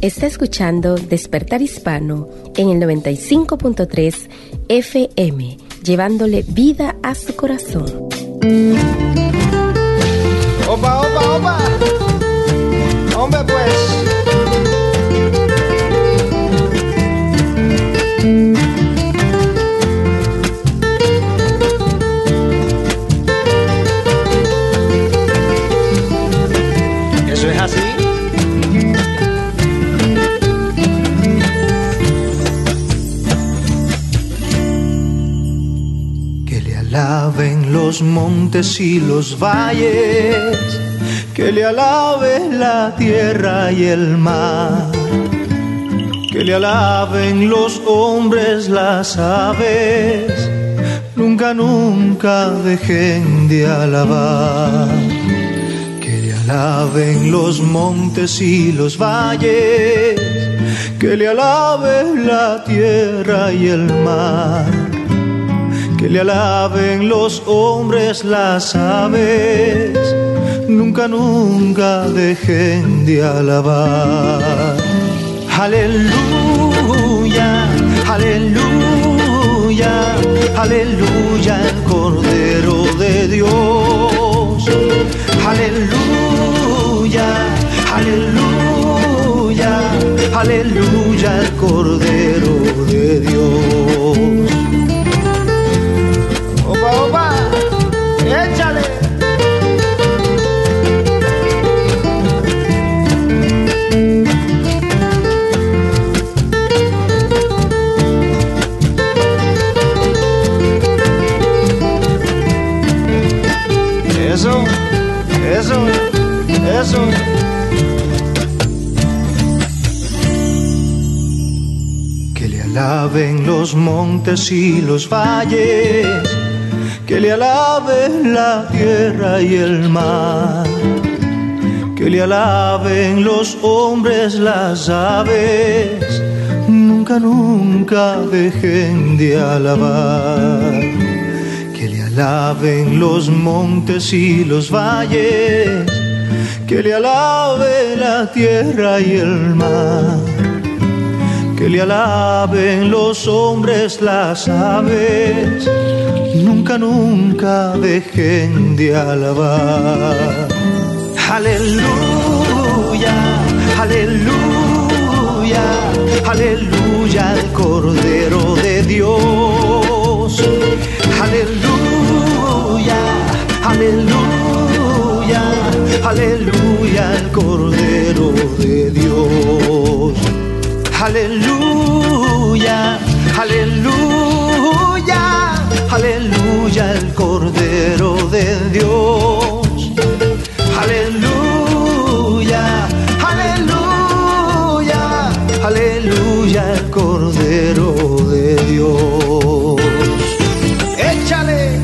Está escuchando Despertar Hispano en el 95.3 FM, llevándole vida a su corazón. Opa, opa, opa. Hombre, pues. Eso es así. Que le alaben los montes y los valles, que le alabe la tierra y el mar que le alaben los hombres, las aves, nunca, nunca dejen de alabar. Que le alaben los montes y los valles, que le alabe la tierra y el mar que le alaben los hombres, las aves, nunca, nunca dejen de alabar. Aleluya, aleluya, aleluya, el Cordero de Dios. Aleluya, aleluya, aleluya, el Cordero de Dios. Alaben los montes y los valles que le alabe la tierra y el mar, que le alaben los hombres, las aves, nunca, nunca dejen de alabar, que le alaben los montes y los valles, que le alabe la tierra y el mar. Que le alaben los hombres, las aves, nunca, nunca dejen de alabar. Aleluya, aleluya, aleluya, el Cordero de Dios. Aleluya, aleluya, aleluya, el Cordero de Dios. Aleluya, aleluya, aleluya, el Cordero de Dios. Aleluya, aleluya, aleluya, el Cordero de Dios. Échale.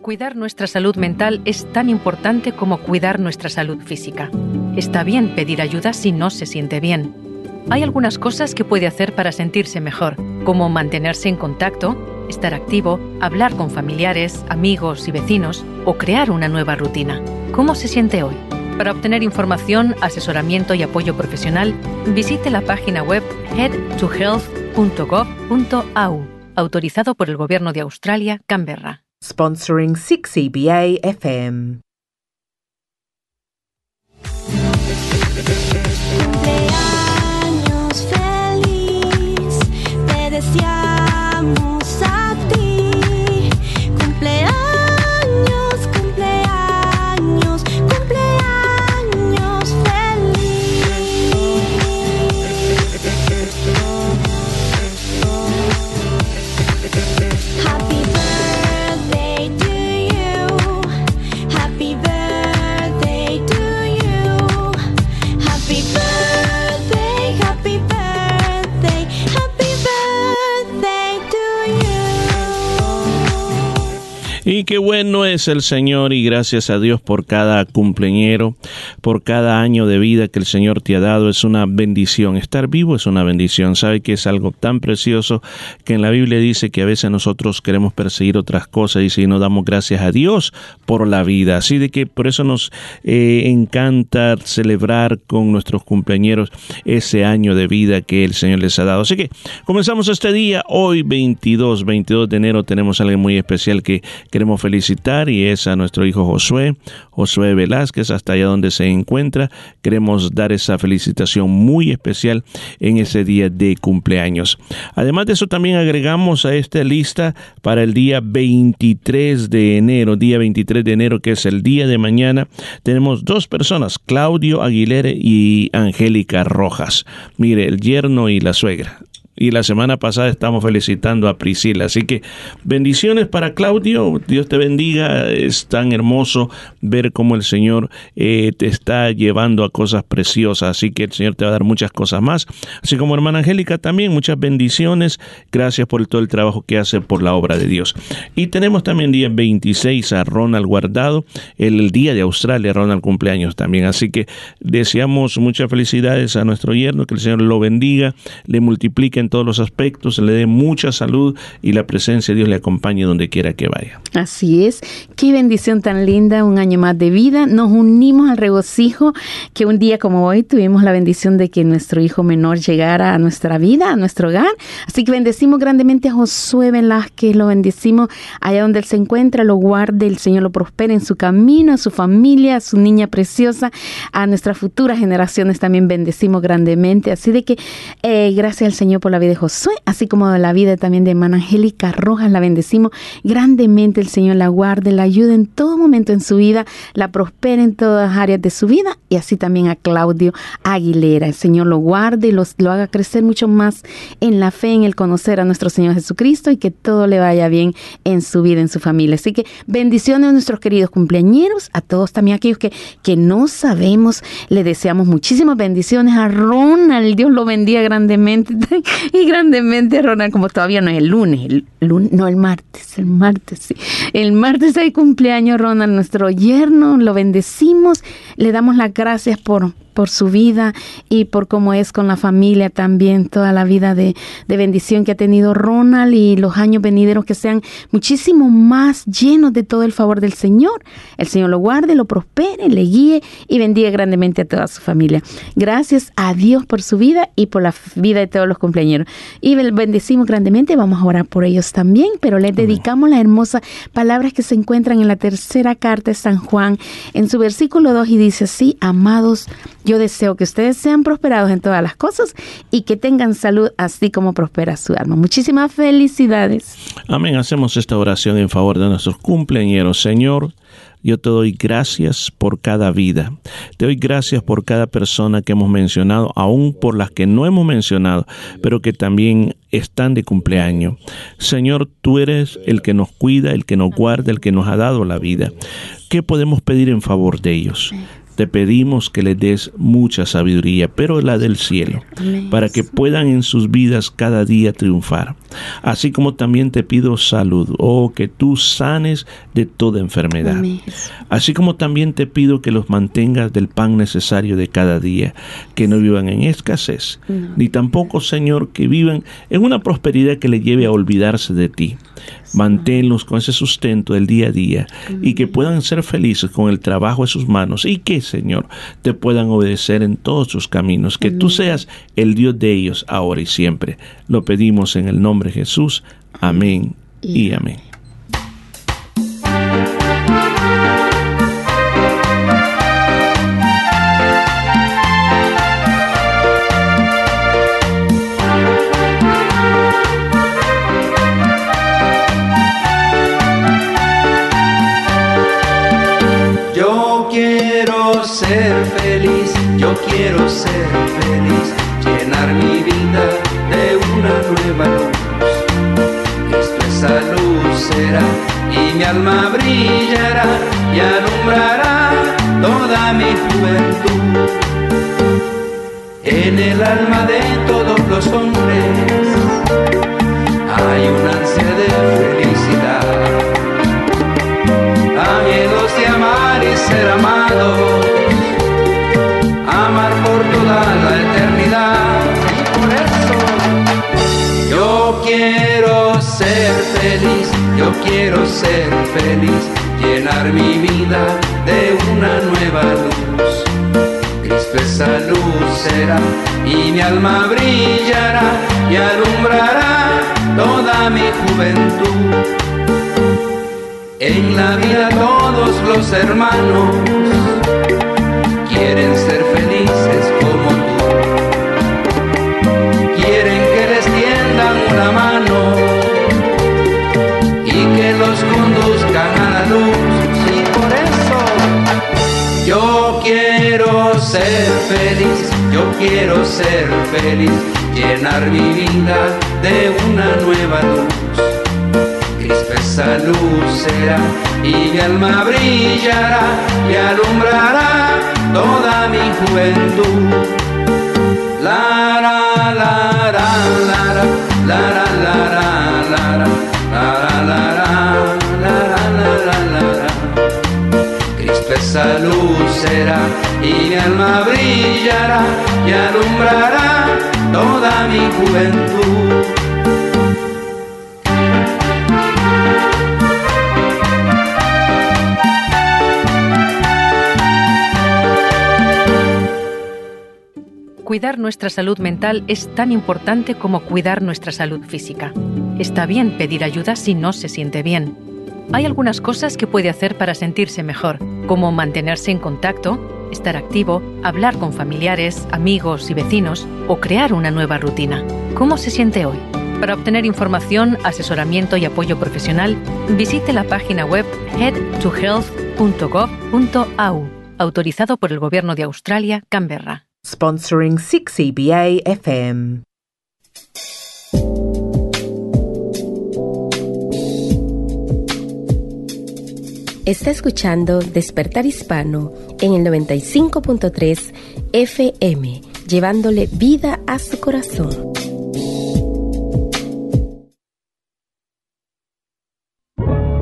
Cuidar nuestra salud mental es tan importante como cuidar nuestra salud física. Está bien pedir ayuda si no se siente bien. Hay algunas cosas que puede hacer para sentirse mejor, como mantenerse en contacto, estar activo, hablar con familiares, amigos y vecinos o crear una nueva rutina. ¿Cómo se siente hoy? Para obtener información, asesoramiento y apoyo profesional, visite la página web headtohealth.gov.au, autorizado por el Gobierno de Australia, Canberra. Sponsoring 6EBA FM. Cumpleaños qué bueno es el Señor y gracias a Dios por cada cumpleañero, por cada año de vida que el Señor te ha dado. Es una bendición. Estar vivo es una bendición. Sabe que es algo tan precioso que en la Biblia dice que a veces nosotros queremos perseguir otras cosas y si no damos gracias a Dios por la vida. Así de que por eso nos eh, encanta celebrar con nuestros cumpleañeros ese año de vida que el Señor les ha dado. Así que comenzamos este día, hoy 22, 22 de enero tenemos algo muy especial que queremos felicitar y es a nuestro hijo Josué, Josué Velázquez, hasta allá donde se encuentra. Queremos dar esa felicitación muy especial en ese día de cumpleaños. Además de eso, también agregamos a esta lista para el día 23 de enero, día 23 de enero, que es el día de mañana, tenemos dos personas, Claudio Aguilera y Angélica Rojas. Mire, el yerno y la suegra Y la semana pasada estamos felicitando a Priscila. Así que bendiciones para Claudio. Dios te bendiga. Es tan hermoso ver cómo el Señor eh, te está llevando a cosas preciosas. Así que el Señor te va a dar muchas cosas más. Así como hermana Angélica también, muchas bendiciones. Gracias por todo el trabajo que hace por la obra de Dios. Y tenemos también día 26 a Ronald Guardado. El, día de Australia, Ronald cumpleaños también. Así que deseamos muchas felicidades a nuestro yerno. Que el Señor lo bendiga, le multiplique en todos los aspectos, le dé mucha salud y la presencia de Dios le acompañe donde quiera que vaya. Así es, qué bendición tan linda, un año más de vida. Nos unimos al regocijo que un día como hoy tuvimos la bendición de que nuestro hijo menor llegara a nuestra vida, a nuestro hogar. Así que bendecimos grandemente a Josué Velázquez, lo bendecimos allá donde él se encuentra, lo guarde, el Señor lo prospere en su camino, a su familia, a su niña preciosa, a nuestras futuras generaciones también bendecimos grandemente. Así de que eh, gracias al Señor por la vida de Josué, así como la vida también de hermana Angélica Rojas, la bendecimos grandemente. El Señor la guarde, la ayude en todo momento en su vida, la prospere en todas áreas de su vida y así también a Claudio Aguilera. El Señor lo guarde y los, lo haga crecer mucho más en la fe, en el conocer a nuestro Señor Jesucristo y que todo le vaya bien en su vida, en su familia. Así que bendiciones a nuestros queridos cumpleañeros, a todos también aquellos que, que no sabemos, le deseamos muchísimas bendiciones a Ronald, Dios lo bendiga grandemente y grandemente Ronald, como todavía no es el lunes, el lunes, no el martes, el martes, sí. El martes hay cumpleaños Ronald, nuestro yerno, lo bendecimos, le damos las gracias por, por su vida y por cómo es con la familia también, toda la vida de, de, bendición que ha tenido Ronald y los años venideros que sean muchísimo más llenos de todo el favor del Señor. El Señor lo guarde, lo prospere, le guíe y bendiga grandemente a toda su familia. Gracias a Dios por su vida y por la vida de todos los cumpleaños. Y bendecimos grandemente, vamos a orar por ellos también, pero les dedicamos las hermosas palabras que se encuentran en la tercera carta de San Juan, en su versículo 2 y dice así, amados, yo deseo que ustedes sean prosperados en todas las cosas y que tengan salud así como prospera su alma. Muchísimas felicidades. Amén. Hacemos esta oración en favor de nuestros cumpleaños. Señor, yo te doy gracias por cada vida. Te doy gracias por cada persona que hemos mencionado, aún por las que no hemos mencionado, pero que también están de cumpleaños. Señor, tú eres el que nos cuida, el que nos guarda, el que nos ha dado la vida. ¿Qué podemos pedir en favor de ellos? Te pedimos que les des mucha sabiduría, pero la del cielo, para que puedan en sus vidas cada día triunfar. Así como también te pido salud, oh, que tú sanes de toda enfermedad. Así como también te pido que los mantengas del pan necesario de cada día, que no vivan en escasez, ni tampoco, Señor, que vivan en una prosperidad que les lleve a olvidarse de ti. Manténlos con ese sustento del día a día y que puedan ser felices con el trabajo de sus manos y que, Señor, te puedan obedecer en todos sus caminos. Que tú seas el Dios de ellos ahora y siempre. Lo pedimos en el nombre de Jesús. Amén y amén. En el alma de todos los hombres hay un ansia de felicidad anhelos de amar y ser amados, amar por toda la eternidad. Y por eso yo quiero ser feliz, yo quiero ser feliz, llenar mi vida de una nueva luz. Cristo esa luz será y mi alma brillará y alumbrará toda mi juventud. En la vida todos los hermanos quieren ser felices ser feliz, yo quiero ser feliz, llenar mi vida de una nueva luz. Cristo luz será y mi alma brillará y alumbrará toda mi juventud. La la la la la la la esa luz será y mi alma brillará y alumbrará toda mi juventud. Cuidar nuestra salud mental es tan importante como cuidar nuestra salud física. Está bien pedir ayuda si no se siente bien. Hay algunas cosas que puede hacer para sentirse mejor, como mantenerse en contacto, estar activo, hablar con familiares, amigos y vecinos o crear una nueva rutina. ¿Cómo se siente hoy? Para obtener información, asesoramiento y apoyo profesional, visite la página web headtohealth.gov.au, autorizado por el Gobierno de Australia, Canberra. Sponsoring 6EBA FM. Está escuchando Despertar Hispano en el 95.3 FM, llevándole vida a su corazón.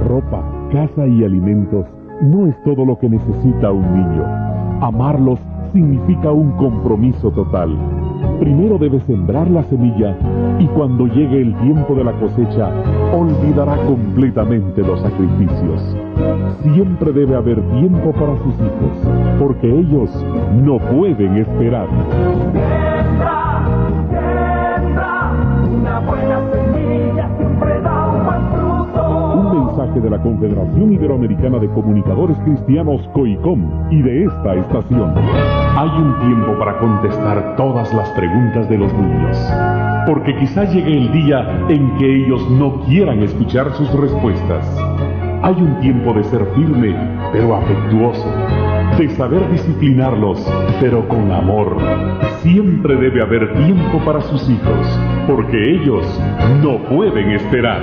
Ropa, casa y alimentos no es todo lo que necesita un niño. Amarlos significa un compromiso total. Primero debe sembrar la semilla y cuando llegue el tiempo de la cosecha, olvidará completamente los sacrificios. Siempre debe haber tiempo para sus hijos, porque ellos no pueden esperar. De la Confederación Iberoamericana de Comunicadores Cristianos COICOM y de esta estación. Hay un tiempo para contestar todas las preguntas de los niños, porque quizá llegue el día en que ellos no quieran escuchar sus respuestas. Hay un tiempo de ser firme, pero afectuoso, de saber disciplinarlos, pero con amor. Siempre debe haber tiempo para sus hijos, porque ellos no pueden esperar.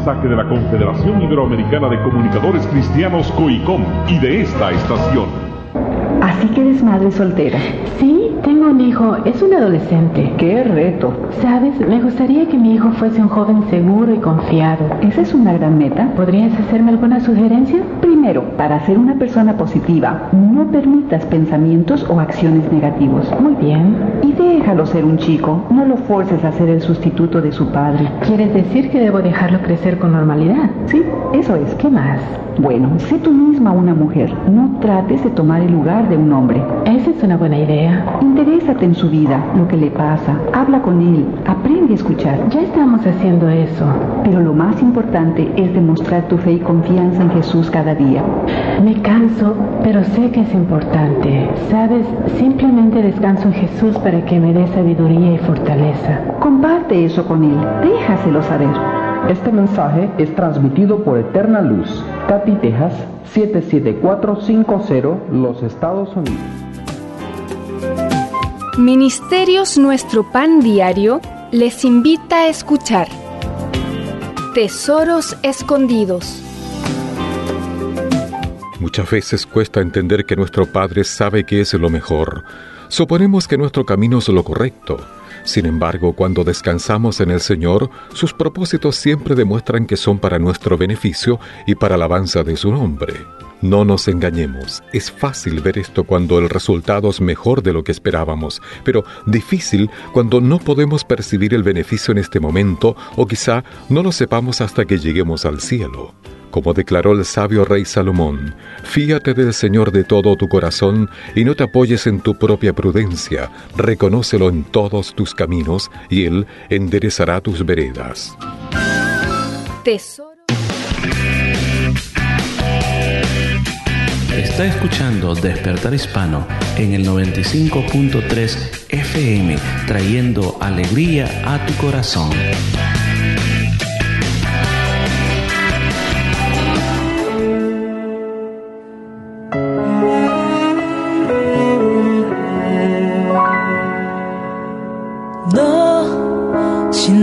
Mensaje de la Confederación Iberoamericana de Comunicadores Cristianos COICOM y de esta estación. Así que eres madre soltera. Sí, tengo un hijo, es un adolescente. ¡Qué reto! Sabes, me gustaría que mi hijo fuese un joven seguro y confiado. ¿Esa es una gran meta? ¿Podrías hacerme alguna sugerencia? Primero, para ser una persona positiva, no permitas pensamientos o acciones negativos. Muy bien. Y déjalo ser un chico, no lo forces a ser el sustituto de su padre. ¿Quieres decir que debo dejarlo crecer con normalidad? Sí, eso es. ¿Qué más? Bueno, sé tú misma una mujer, no trates de tomar el lugar de un hombre. Esa es una buena idea. Interésate en su vida, lo que le pasa, habla con él, aprende a escuchar. Ya estamos haciendo eso. Pero lo más importante es demostrar tu fe y confianza en Jesús cada día. Me canso, pero sé que es importante. Sabes, simplemente descanso en Jesús para que me dé sabiduría y fortaleza. Comparte eso con él, déjaselo saber. Este mensaje es transmitido por Eterna Luz, Katy, Texas 77450, los Estados Unidos. Ministerios Nuestro Pan Diario les invita a escuchar Tesoros Escondidos. Muchas veces cuesta entender que nuestro Padre sabe que es lo mejor. Suponemos que nuestro camino es lo correcto. Sin embargo, cuando descansamos en el Señor, sus propósitos siempre demuestran que son para nuestro beneficio y para la alabanza de su nombre. No nos engañemos, es fácil ver esto cuando el resultado es mejor de lo que esperábamos, pero difícil cuando no podemos percibir el beneficio en este momento o quizá no lo sepamos hasta que lleguemos al cielo. Como declaró el sabio rey Salomón, fíate del Señor de todo tu corazón y no te apoyes en tu propia prudencia, reconócelo en todos tus caminos y Él enderezará tus veredas. Tesoro. Está escuchando Despertar Hispano en el 95.3 FM, trayendo alegría a tu corazón.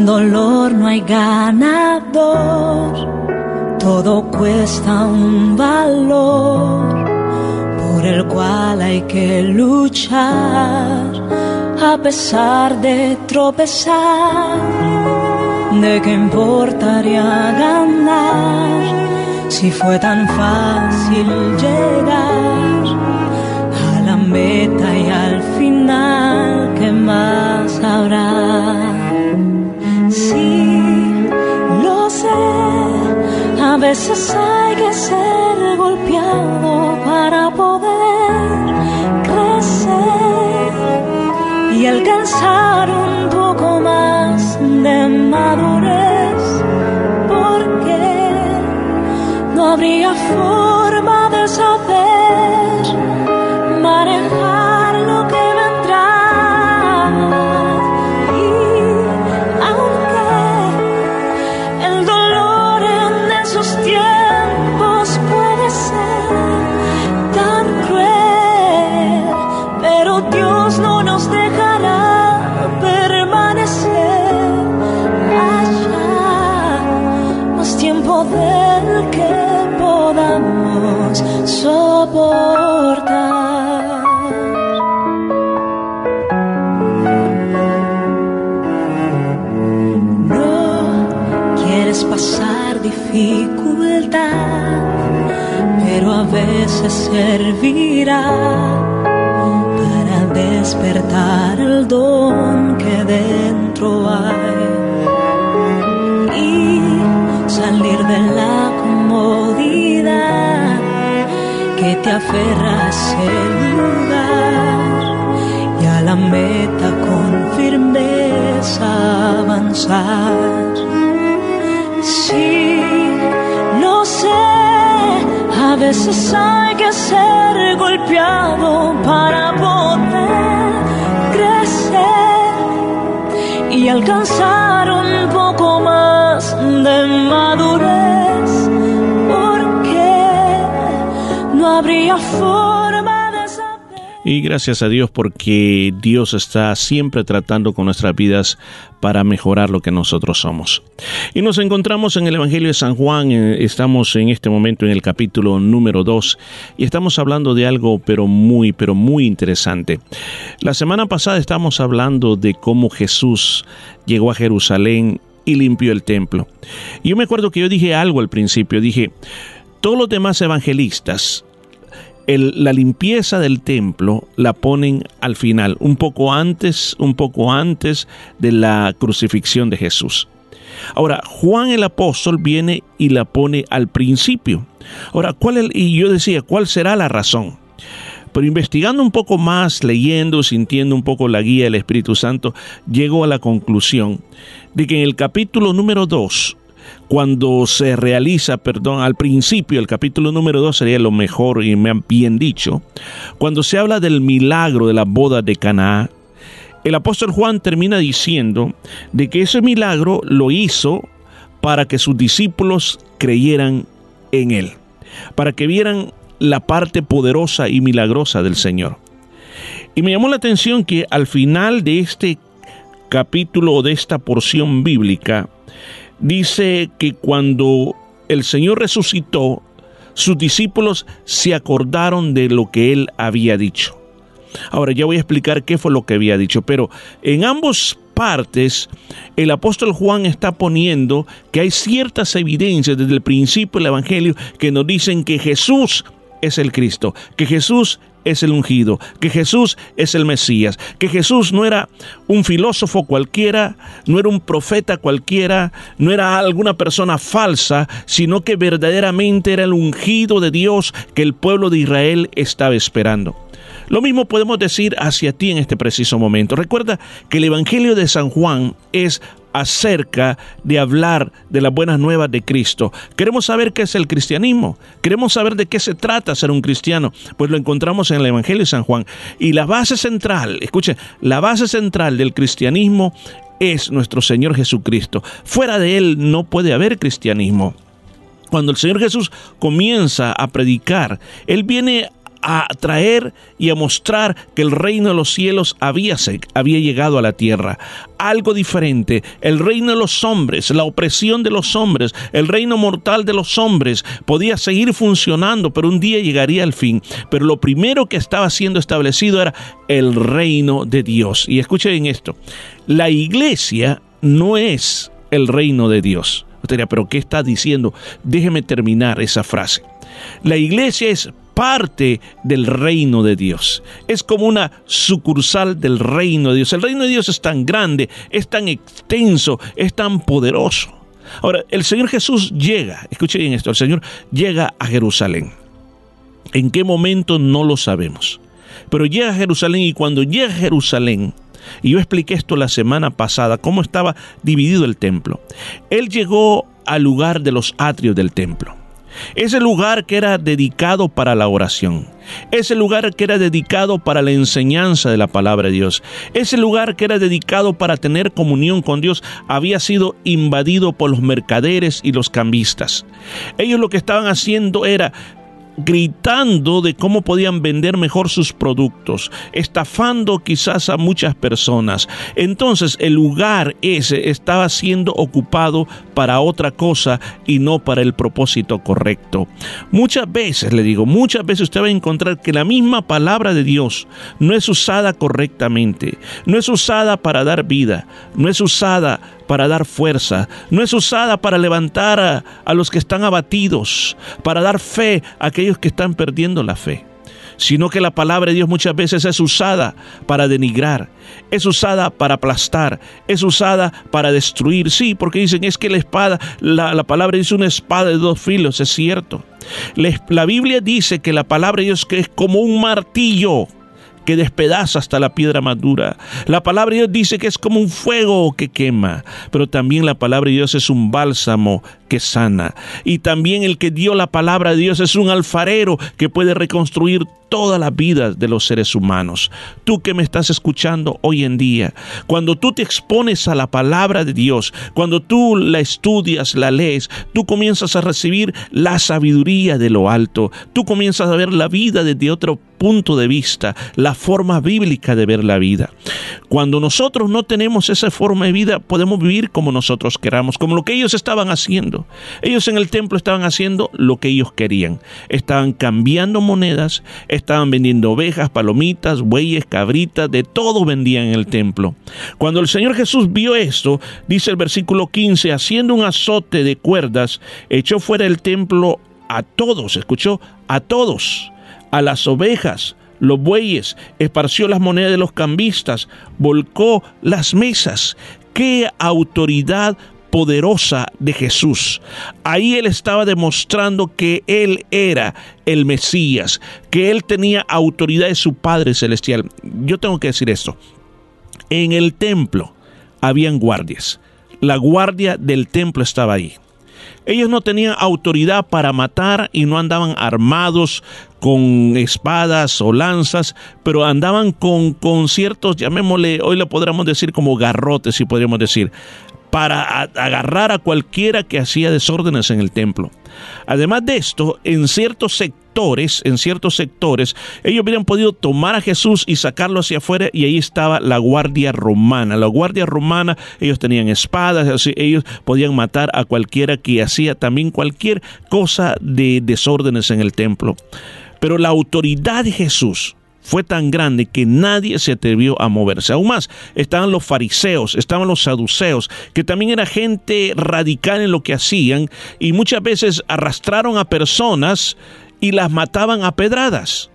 Hay ganador, todo cuesta un valor por el cual hay que luchar a pesar de tropezar. ¿De qué importaría ganar si fue tan fácil llegar a la meta y al final qué más habrá? Sí, lo sé, a veces hay que ser golpeado para poder crecer y alcanzar un poco más de madurez, porque no habría forma veces servirá para despertar el don que dentro hay y salir de la comodidad que te aferra a ese lugar y a la meta con firmeza avanzar. Sí, veces hay que ser golpeado para poder crecer y alcanzar un poco más de madurez, porque no habría forma Y gracias a Dios porque Dios está siempre tratando con nuestras vidas para mejorar lo que nosotros somos. Y nos encontramos en el Evangelio de San Juan, eh, estamos en este momento en el capítulo número 2 y estamos hablando de algo pero muy, pero muy interesante. La semana pasada estamos hablando de cómo Jesús llegó a Jerusalén y limpió el templo. Y yo me acuerdo que yo dije algo al principio, dije, todos los demás evangelistas la limpieza del templo la ponen al final, un poco antes, un poco antes de la crucifixión de Jesús. Ahora, Juan el apóstol viene y la pone al principio. Ahora, ¿cuál y yo decía, ¿cuál será la razón? Pero investigando un poco más, leyendo, sintiendo un poco la guía del Espíritu Santo, llego a la conclusión de que en el capítulo número 2, cuando se realiza, perdón, al principio, el capítulo número 2 sería lo mejor y me han bien dicho, cuando se habla del milagro de la boda de Caná, el apóstol Juan termina diciendo de que ese milagro lo hizo para que sus discípulos creyeran en él, para que vieran la parte poderosa y milagrosa del Señor. Y me llamó la atención que al final de este capítulo o de esta porción bíblica, dice que cuando el Señor resucitó, sus discípulos se acordaron de lo que él había dicho. Ahora ya voy a explicar qué fue lo que había dicho, pero en ambos partes el apóstol Juan está poniendo que hay ciertas evidencias desde el principio del Evangelio que nos dicen que Jesús es el Cristo, que Jesús es el ungido, que Jesús es el Mesías, que Jesús no era un filósofo cualquiera, no era un profeta cualquiera, no era alguna persona falsa, sino que verdaderamente era el ungido de Dios que el pueblo de Israel estaba esperando. Lo mismo podemos decir hacia ti en este preciso momento. Recuerda que el Evangelio de San Juan es acerca de hablar de las buenas nuevas de Cristo. Queremos saber qué es el cristianismo. Queremos saber de qué se trata ser un cristiano. Pues lo encontramos en el Evangelio de San Juan. Y la base central, escuche, la base central del cristianismo es nuestro Señor Jesucristo. Fuera de Él no puede haber cristianismo. Cuando el Señor Jesús comienza a predicar, Él viene a traer y a mostrar que el reino de los cielos había, había llegado a la tierra. Algo diferente, el reino de los hombres, la opresión de los hombres, el reino mortal de los hombres podía seguir funcionando, pero un día llegaría al fin. Pero lo primero que estaba siendo establecido era el reino de Dios. Y escuchen esto, la iglesia no es el reino de Dios. Usted pero ¿qué está diciendo? Déjeme terminar esa frase. La iglesia es parte del reino de Dios. Es como una sucursal del reino de Dios. El reino de Dios es tan grande, es tan extenso, es tan poderoso. Ahora, el Señor Jesús llega, escuche bien esto, el Señor llega a Jerusalén. ¿En qué momento? No lo sabemos. Pero llega a Jerusalén y cuando llega a Jerusalén, y yo expliqué esto la semana pasada, cómo estaba dividido el templo. Él llegó al lugar de los atrios del templo. Ese lugar que era dedicado para la oración. Ese lugar que era dedicado para la enseñanza de la palabra de Dios. Ese lugar que era dedicado para tener comunión con Dios había sido invadido por los mercaderes y los cambistas. Ellos lo que estaban haciendo era gritando de cómo podían vender mejor sus productos, estafando quizás a muchas personas. Entonces el lugar ese estaba siendo ocupado para otra cosa y no para el propósito correcto. Muchas veces, le digo, muchas veces usted va a encontrar que la misma palabra de Dios no es usada correctamente, no es usada para dar vida, no es usada para dar fuerza, no es usada para levantar a, los que están abatidos, para dar fe a aquellos que están perdiendo la fe sino que la palabra de Dios muchas veces es usada para denigrar, es usada para aplastar, es usada para destruir. Sí, porque dicen es que la espada, la, la palabra dice una espada de dos filos, es cierto. La, la Biblia dice que la palabra de Dios es como un martillo que despedaza hasta la piedra madura. La palabra de Dios dice que es como un fuego que quema, pero también la palabra de Dios es un bálsamo que sana. Y también el que dio la palabra de Dios es un alfarero que puede reconstruir toda la vida de los seres humanos. Tú que me estás escuchando hoy en día, cuando tú te expones a la palabra de Dios, cuando tú la estudias, la lees, tú comienzas a recibir la sabiduría de lo alto, tú comienzas a ver la vida desde otro punto de vista, la forma bíblica de ver la vida. Cuando nosotros no tenemos esa forma de vida, podemos vivir como nosotros queramos, como lo que ellos estaban haciendo. Ellos en el templo estaban haciendo lo que ellos querían. Estaban cambiando monedas, estaban vendiendo ovejas, palomitas, bueyes, cabritas, de todo vendían en el templo. Cuando el Señor Jesús vio esto, dice el versículo 15, haciendo un azote de cuerdas, echó fuera del templo a todos, escuchó, a todos, a las ovejas, los bueyes, esparció las monedas de los cambistas, volcó las mesas. ¡Qué autoridad poderosa de Jesús. Ahí él estaba demostrando que él era el Mesías, que él tenía autoridad de su Padre Celestial. Yo tengo que decir esto. En el templo habían guardias. La guardia del templo estaba ahí. Ellos no tenían autoridad para matar y no andaban armados con espadas o lanzas, pero andaban con, con ciertos, llamémosle, hoy lo podríamos decir como garrotes, si podríamos decir, para agarrar a cualquiera que hacía desórdenes en el templo. Además de esto, en ciertos sectores, en ciertos sectores, ellos hubieran podido tomar a Jesús y sacarlo hacia afuera y ahí estaba la guardia romana. La guardia romana, ellos tenían espadas, así, ellos podían matar a cualquiera que hacía también cualquier cosa de desórdenes en el templo. Pero la autoridad de Jesús fue tan grande que nadie se atrevió a moverse. Aún más, estaban los fariseos, estaban los saduceos, que también era gente radical en lo que hacían y muchas veces arrastraron a personas y las mataban a pedradas.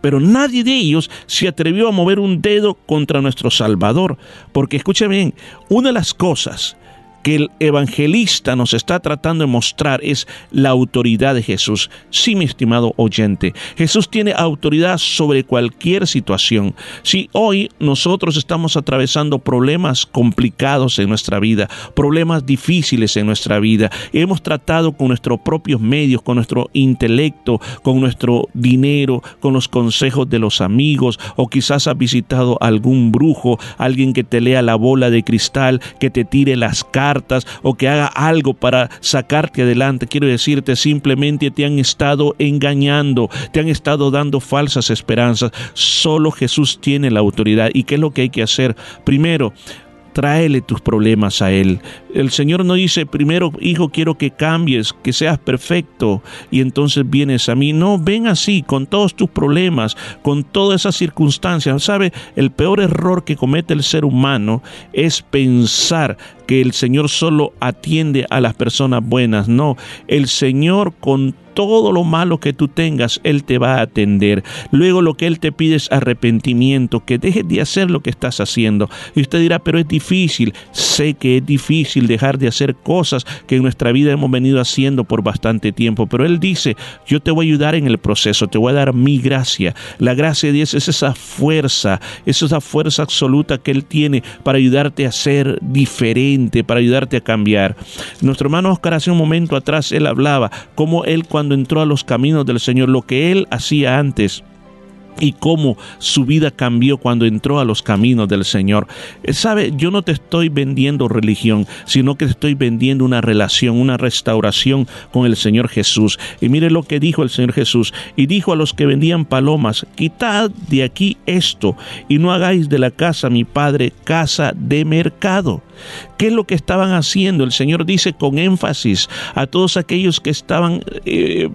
Pero nadie de ellos se atrevió a mover un dedo contra nuestro Salvador, porque escuchen bien, una de las cosas que el evangelista nos está tratando de mostrar es la autoridad de Jesús. Sí, mi estimado oyente, Jesús tiene autoridad sobre cualquier situación. Si hoy nosotros estamos atravesando problemas complicados en nuestra vida, problemas difíciles en nuestra vida, hemos tratado con nuestros propios medios, con nuestro intelecto, con nuestro dinero, con los consejos de los amigos, o quizás has visitado algún brujo, alguien que te lea la bola de cristal, que te tire las cartas, o que haga algo para sacarte adelante. Quiero decirte, simplemente te han estado engañando, te han estado dando falsas esperanzas. Solo Jesús tiene la autoridad. ¿Y qué es lo que hay que hacer? Primero, tráele tus problemas a Él. El Señor no dice, primero, hijo, quiero que cambies, que seas perfecto, y entonces vienes a mí. No, ven así, con todos tus problemas, con todas esas circunstancias. ¿Sabe? El peor error que comete el ser humano es pensar que el Señor solo atiende a las personas buenas. No, el Señor con todo lo malo que tú tengas, Él te va a atender. Luego lo que Él te pide es arrepentimiento, que dejes de hacer lo que estás haciendo. Y usted dirá, pero es difícil. Sé que es difícil dejar de hacer cosas que en nuestra vida hemos venido haciendo por bastante tiempo. Pero Él dice, yo te voy a ayudar en el proceso, te voy a dar mi gracia. La gracia de Dios es esa fuerza, es esa fuerza absoluta que Él tiene para ayudarte a ser diferente, para ayudarte a cambiar. Nuestro hermano Oscar hace un momento atrás, él hablaba cómo él cuando entró a los caminos del Señor, lo que él hacía antes, y cómo su vida cambió cuando entró a los caminos del Señor. Eh, Sabe, yo no te estoy vendiendo religión, sino que te estoy vendiendo una relación, una restauración con el Señor Jesús. Y mire lo que dijo el Señor Jesús. Y dijo a los que vendían palomas, quitad de aquí esto y no hagáis de la casa mi padre casa de mercado. ¿Qué es lo que estaban haciendo? El Señor dice con énfasis a todos aquellos que estaban... eh,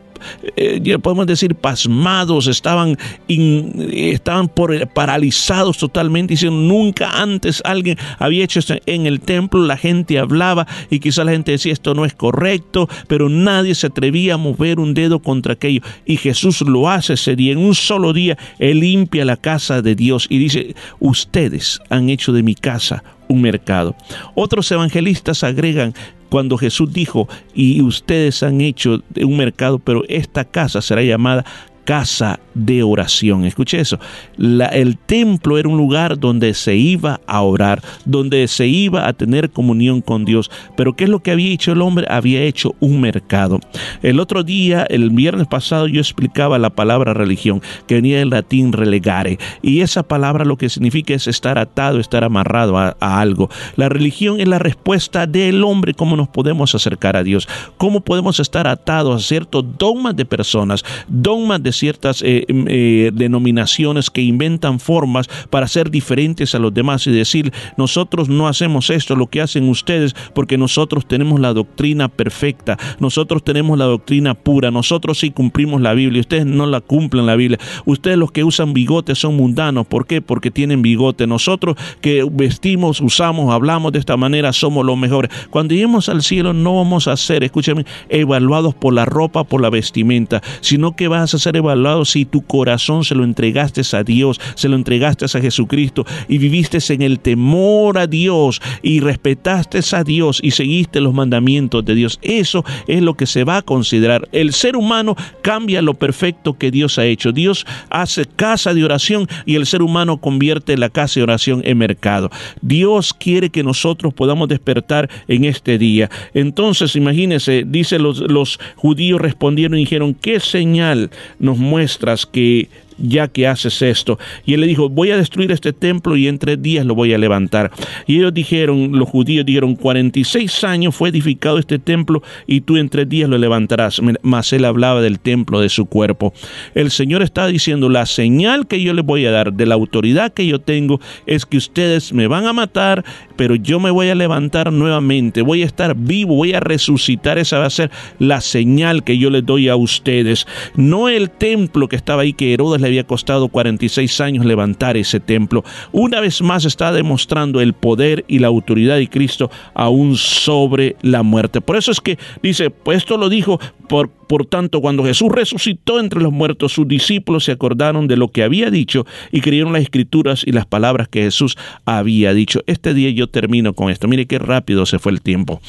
eh, podemos decir pasmados, estaban, estaban por, paralizados totalmente, diciendo nunca antes alguien había hecho esto en el templo, la gente hablaba y quizá la gente decía esto no es correcto, pero nadie se atrevía a mover un dedo contra aquello y Jesús lo hace ese día, en un solo día, Él limpia la casa de Dios y dice, ustedes han hecho de mi casa un mercado. Otros evangelistas agregan cuando Jesús dijo, y ustedes han hecho un mercado, pero esta casa será llamada casa de oración. Escuche eso. El templo era un lugar donde se iba a orar, donde se iba a tener comunión con Dios. Pero ¿qué es lo que había hecho el hombre? Había hecho un mercado. El otro día, el viernes pasado, yo explicaba la palabra religión, que venía del latín relegare. Y esa palabra lo que significa es estar atado, estar amarrado a, a algo. La religión es la respuesta del hombre, cómo nos podemos acercar a Dios, cómo podemos estar atados a ciertos dogmas de personas, dogmas de ciertas eh, eh, denominaciones que inventan formas para ser diferentes a los demás y decir, nosotros no hacemos esto, lo que hacen ustedes, porque nosotros tenemos la doctrina perfecta, nosotros tenemos la doctrina pura, nosotros sí cumplimos la Biblia, ustedes no la cumplen la Biblia, ustedes los que usan bigote son mundanos, ¿por qué? Porque tienen bigote, nosotros que vestimos, usamos, hablamos de esta manera, somos los mejores. Cuando lleguemos al cielo no vamos a ser, escúchame, evaluados por la ropa, por la vestimenta, sino que vas a ser evaluado si tu corazón se lo entregaste a Dios, se lo entregaste a Jesucristo y viviste en el temor a Dios y respetaste a Dios y seguiste los mandamientos de Dios. Eso es lo que se va a considerar. El ser humano cambia lo perfecto que Dios ha hecho. Dios hace casa de oración y el ser humano convierte la casa de oración en mercado. Dios quiere que nosotros podamos despertar en este día. Entonces, imagínense, dice los, los judíos respondieron y dijeron, ¿qué señal nos muestras que ya que haces esto. Y él le dijo, voy a destruir este templo y en tres días lo voy a levantar. Y ellos dijeron, los judíos dijeron, 46 años fue edificado este templo y tú en tres días lo levantarás. Mas él hablaba del templo de su cuerpo. El Señor está diciendo, la señal que yo les voy a dar de la autoridad que yo tengo es que ustedes me van a matar, pero yo me voy a levantar nuevamente, voy a estar vivo, voy a resucitar. Esa va a ser la señal que yo les doy a ustedes. No el templo que estaba ahí que Herodes le había costado 46 años levantar ese templo. Una vez más está demostrando el poder y la autoridad de Cristo aún sobre la muerte. Por eso es que dice, pues esto lo dijo, por, por tanto, cuando Jesús resucitó entre los muertos, sus discípulos se acordaron de lo que había dicho y creyeron las escrituras y las palabras que Jesús había dicho. Este día yo termino con esto. Mire qué rápido se fue el tiempo.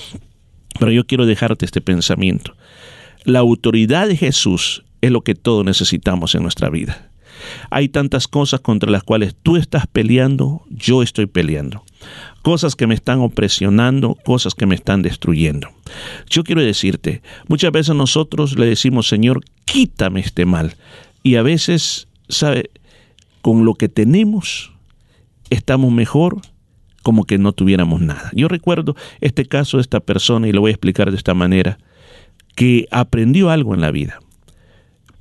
Pero yo quiero dejarte este pensamiento. La autoridad de Jesús es lo que todos necesitamos en nuestra vida. Hay tantas cosas contra las cuales tú estás peleando, yo estoy peleando. Cosas que me están opresionando, cosas que me están destruyendo. Yo quiero decirte, muchas veces nosotros le decimos, Señor, quítame este mal. Y a veces, ¿sabe? Con lo que tenemos, estamos mejor como que no tuviéramos nada. Yo recuerdo este caso de esta persona y lo voy a explicar de esta manera, que aprendió algo en la vida.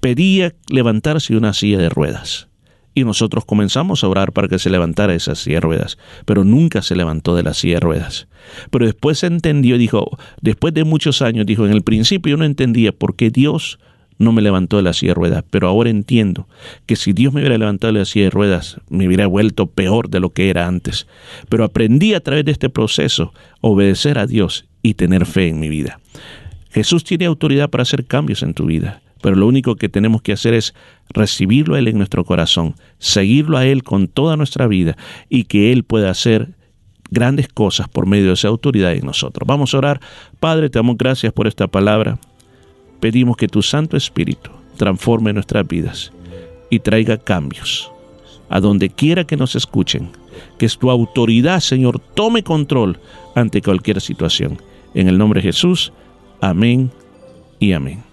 Pedía levantarse de una silla de ruedas. Y nosotros comenzamos a orar para que se levantara esa silla ruedas, pero nunca se levantó de la silla de ruedas. Pero después se entendió, dijo, después de muchos años, dijo, en el principio yo no entendía por qué Dios no me levantó de la silla de ruedas, pero ahora entiendo que si Dios me hubiera levantado de la silla de ruedas, me hubiera vuelto peor de lo que era antes. Pero aprendí a través de este proceso obedecer a Dios y tener fe en mi vida. Jesús tiene autoridad para hacer cambios en tu vida, pero lo único que tenemos que hacer es recibirlo a Él en nuestro corazón, seguirlo a Él con toda nuestra vida y que Él pueda hacer grandes cosas por medio de esa autoridad en nosotros. Vamos a orar. Padre, te damos gracias por esta palabra. Pedimos que tu Santo Espíritu transforme nuestras vidas y traiga cambios a donde quiera que nos escuchen. Que tu autoridad, Señor, tome control ante cualquier situación. En el nombre de Jesús. Amén y amén.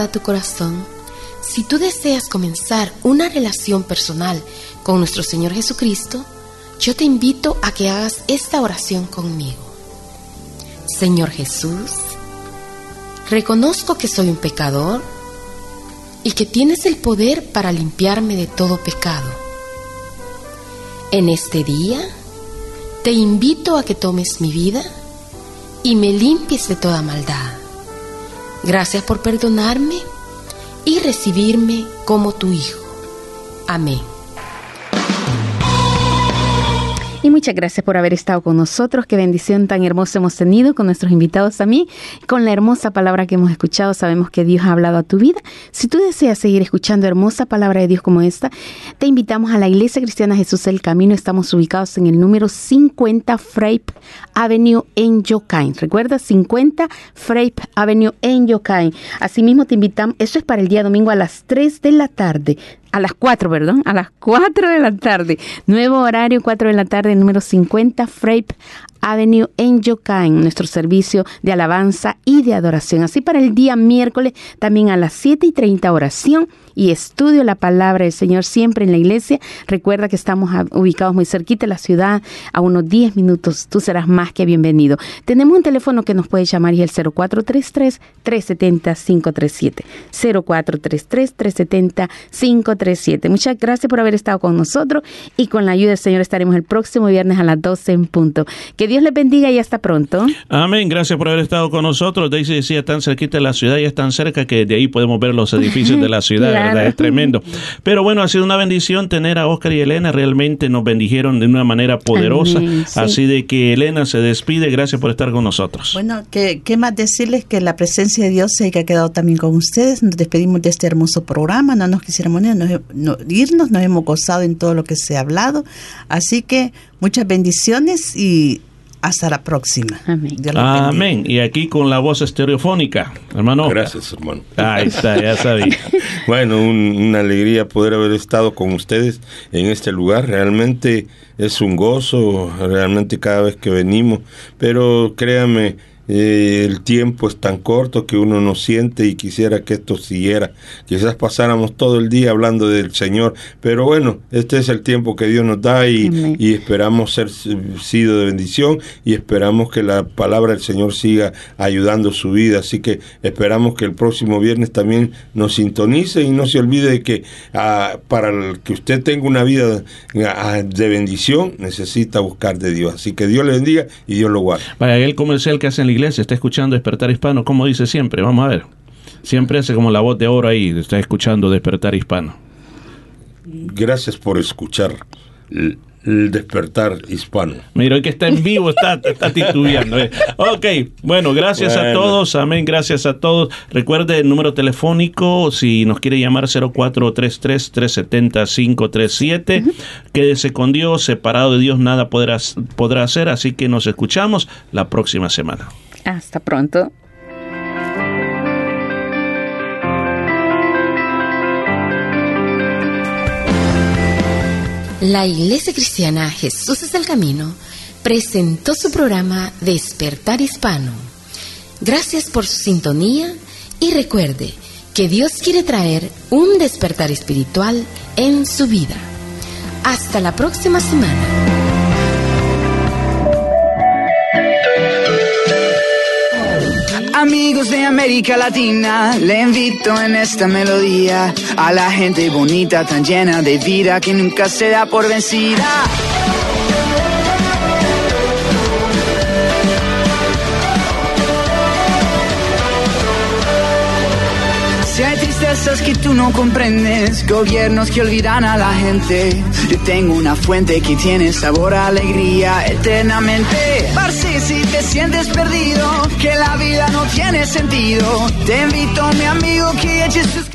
A tu corazón, si tú deseas comenzar una relación personal con nuestro Señor Jesucristo, yo te invito a que hagas esta oración conmigo. Señor Jesús, reconozco que soy un pecador y que tienes el poder para limpiarme de todo pecado. En este día, te invito a que tomes mi vida y me limpies de toda maldad. Gracias por perdonarme y recibirme como tu hijo. Amén. Muchas gracias por haber estado con nosotros. Qué bendición tan hermosa hemos tenido con nuestros invitados a mí. Con la hermosa palabra que hemos escuchado, sabemos que Dios ha hablado a tu vida. Si tú deseas seguir escuchando hermosa palabra de Dios como esta, te invitamos a la Iglesia Cristiana Jesús el Camino. Estamos ubicados en el número 50 Frape Avenue en Yokain. Recuerda, 50 Frape Avenue en Yokain. Asimismo, te invitamos, eso es para el día domingo a las 3 de la tarde a las 4, perdón, a las 4 de la tarde. Nuevo horario, 4 de la tarde, número 50, Frape Avenue en Yokain, nuestro servicio de alabanza y de adoración. Así para el día miércoles, también a las 7 y 30, oración y estudio la palabra del Señor siempre en la iglesia. Recuerda que estamos ubicados muy cerquita de la ciudad, a unos 10 minutos. Tú serás más que bienvenido. Tenemos un teléfono que nos puede llamar y es el 0433-370-537. 0433-370-537. Muchas gracias por haber estado con nosotros y con la ayuda del Señor estaremos el próximo viernes a las 12 en punto. Que Dios les bendiga y hasta pronto. Amén, gracias por haber estado con nosotros. Daisy decía, tan cerquita de la ciudad y es tan cerca que de ahí podemos ver los edificios de la ciudad, Claro. ¿verdad? Es tremendo. Pero bueno, ha sido una bendición tener a Oscar y Elena, realmente nos bendijeron de una manera poderosa. Amén, sí. Así de que Elena se despide, gracias por estar con nosotros. Bueno, ¿qué, qué más decirles que la presencia de Dios se haya quedado también con ustedes? Nos despedimos de este hermoso programa, no nos quisiéramos ir, nos, no- irnos, nos hemos gozado en todo lo que se ha hablado. Así que muchas bendiciones y hasta la próxima. Amén. Amén. Y aquí con la voz estereofónica, hermano. Gracias, hermano. Ahí está, ya sabía. bueno, un- una alegría poder haber estado con ustedes en este lugar. Realmente es un gozo, realmente cada vez que venimos. Pero créame, eh, el tiempo es tan corto que uno no siente y quisiera que esto siguiera. Quizás pasáramos todo el día hablando del Señor. Pero bueno, este es el tiempo que Dios nos da y, y esperamos ser sido de bendición y esperamos que la palabra del Señor siga ayudando su vida. Así que esperamos que el próximo viernes también nos sintonice y no se olvide de que ah, para el que usted tenga una vida ah, de bendición necesita buscar de Dios. Así que Dios le bendiga y Dios lo guarde. Vaya, el comercial que hace iglesia, está escuchando Despertar Hispano, como dice siempre, vamos a ver. Siempre hace como la voz de oro ahí, está escuchando Despertar Hispano. Gracias por escuchar el, despertar hispano. Mira, hoy que está en vivo, está, está titubeando. eh. Ok, bueno, gracias a todos, amén, gracias a todos. Recuerde el número telefónico, si nos quiere llamar 0433-370-537. Quédese con Dios, separado de Dios nada podrá, podrá hacer, así que nos escuchamos la próxima semana. Hasta pronto. La Iglesia Cristiana Jesús es el Camino presentó su programa Despertar Hispano. Gracias por su sintonía y recuerde que Dios quiere traer un despertar espiritual en su vida. Hasta la próxima semana. Amigos de América Latina, le invito en esta melodía a la gente bonita, tan llena de vida que nunca se da por vencida. Tristezas que tú no comprendes, gobiernos que olvidan a la gente, yo tengo una fuente que tiene sabor a alegría eternamente. Parce, si te sientes perdido, que la vida no tiene sentido, te invito, mi amigo, que eches tus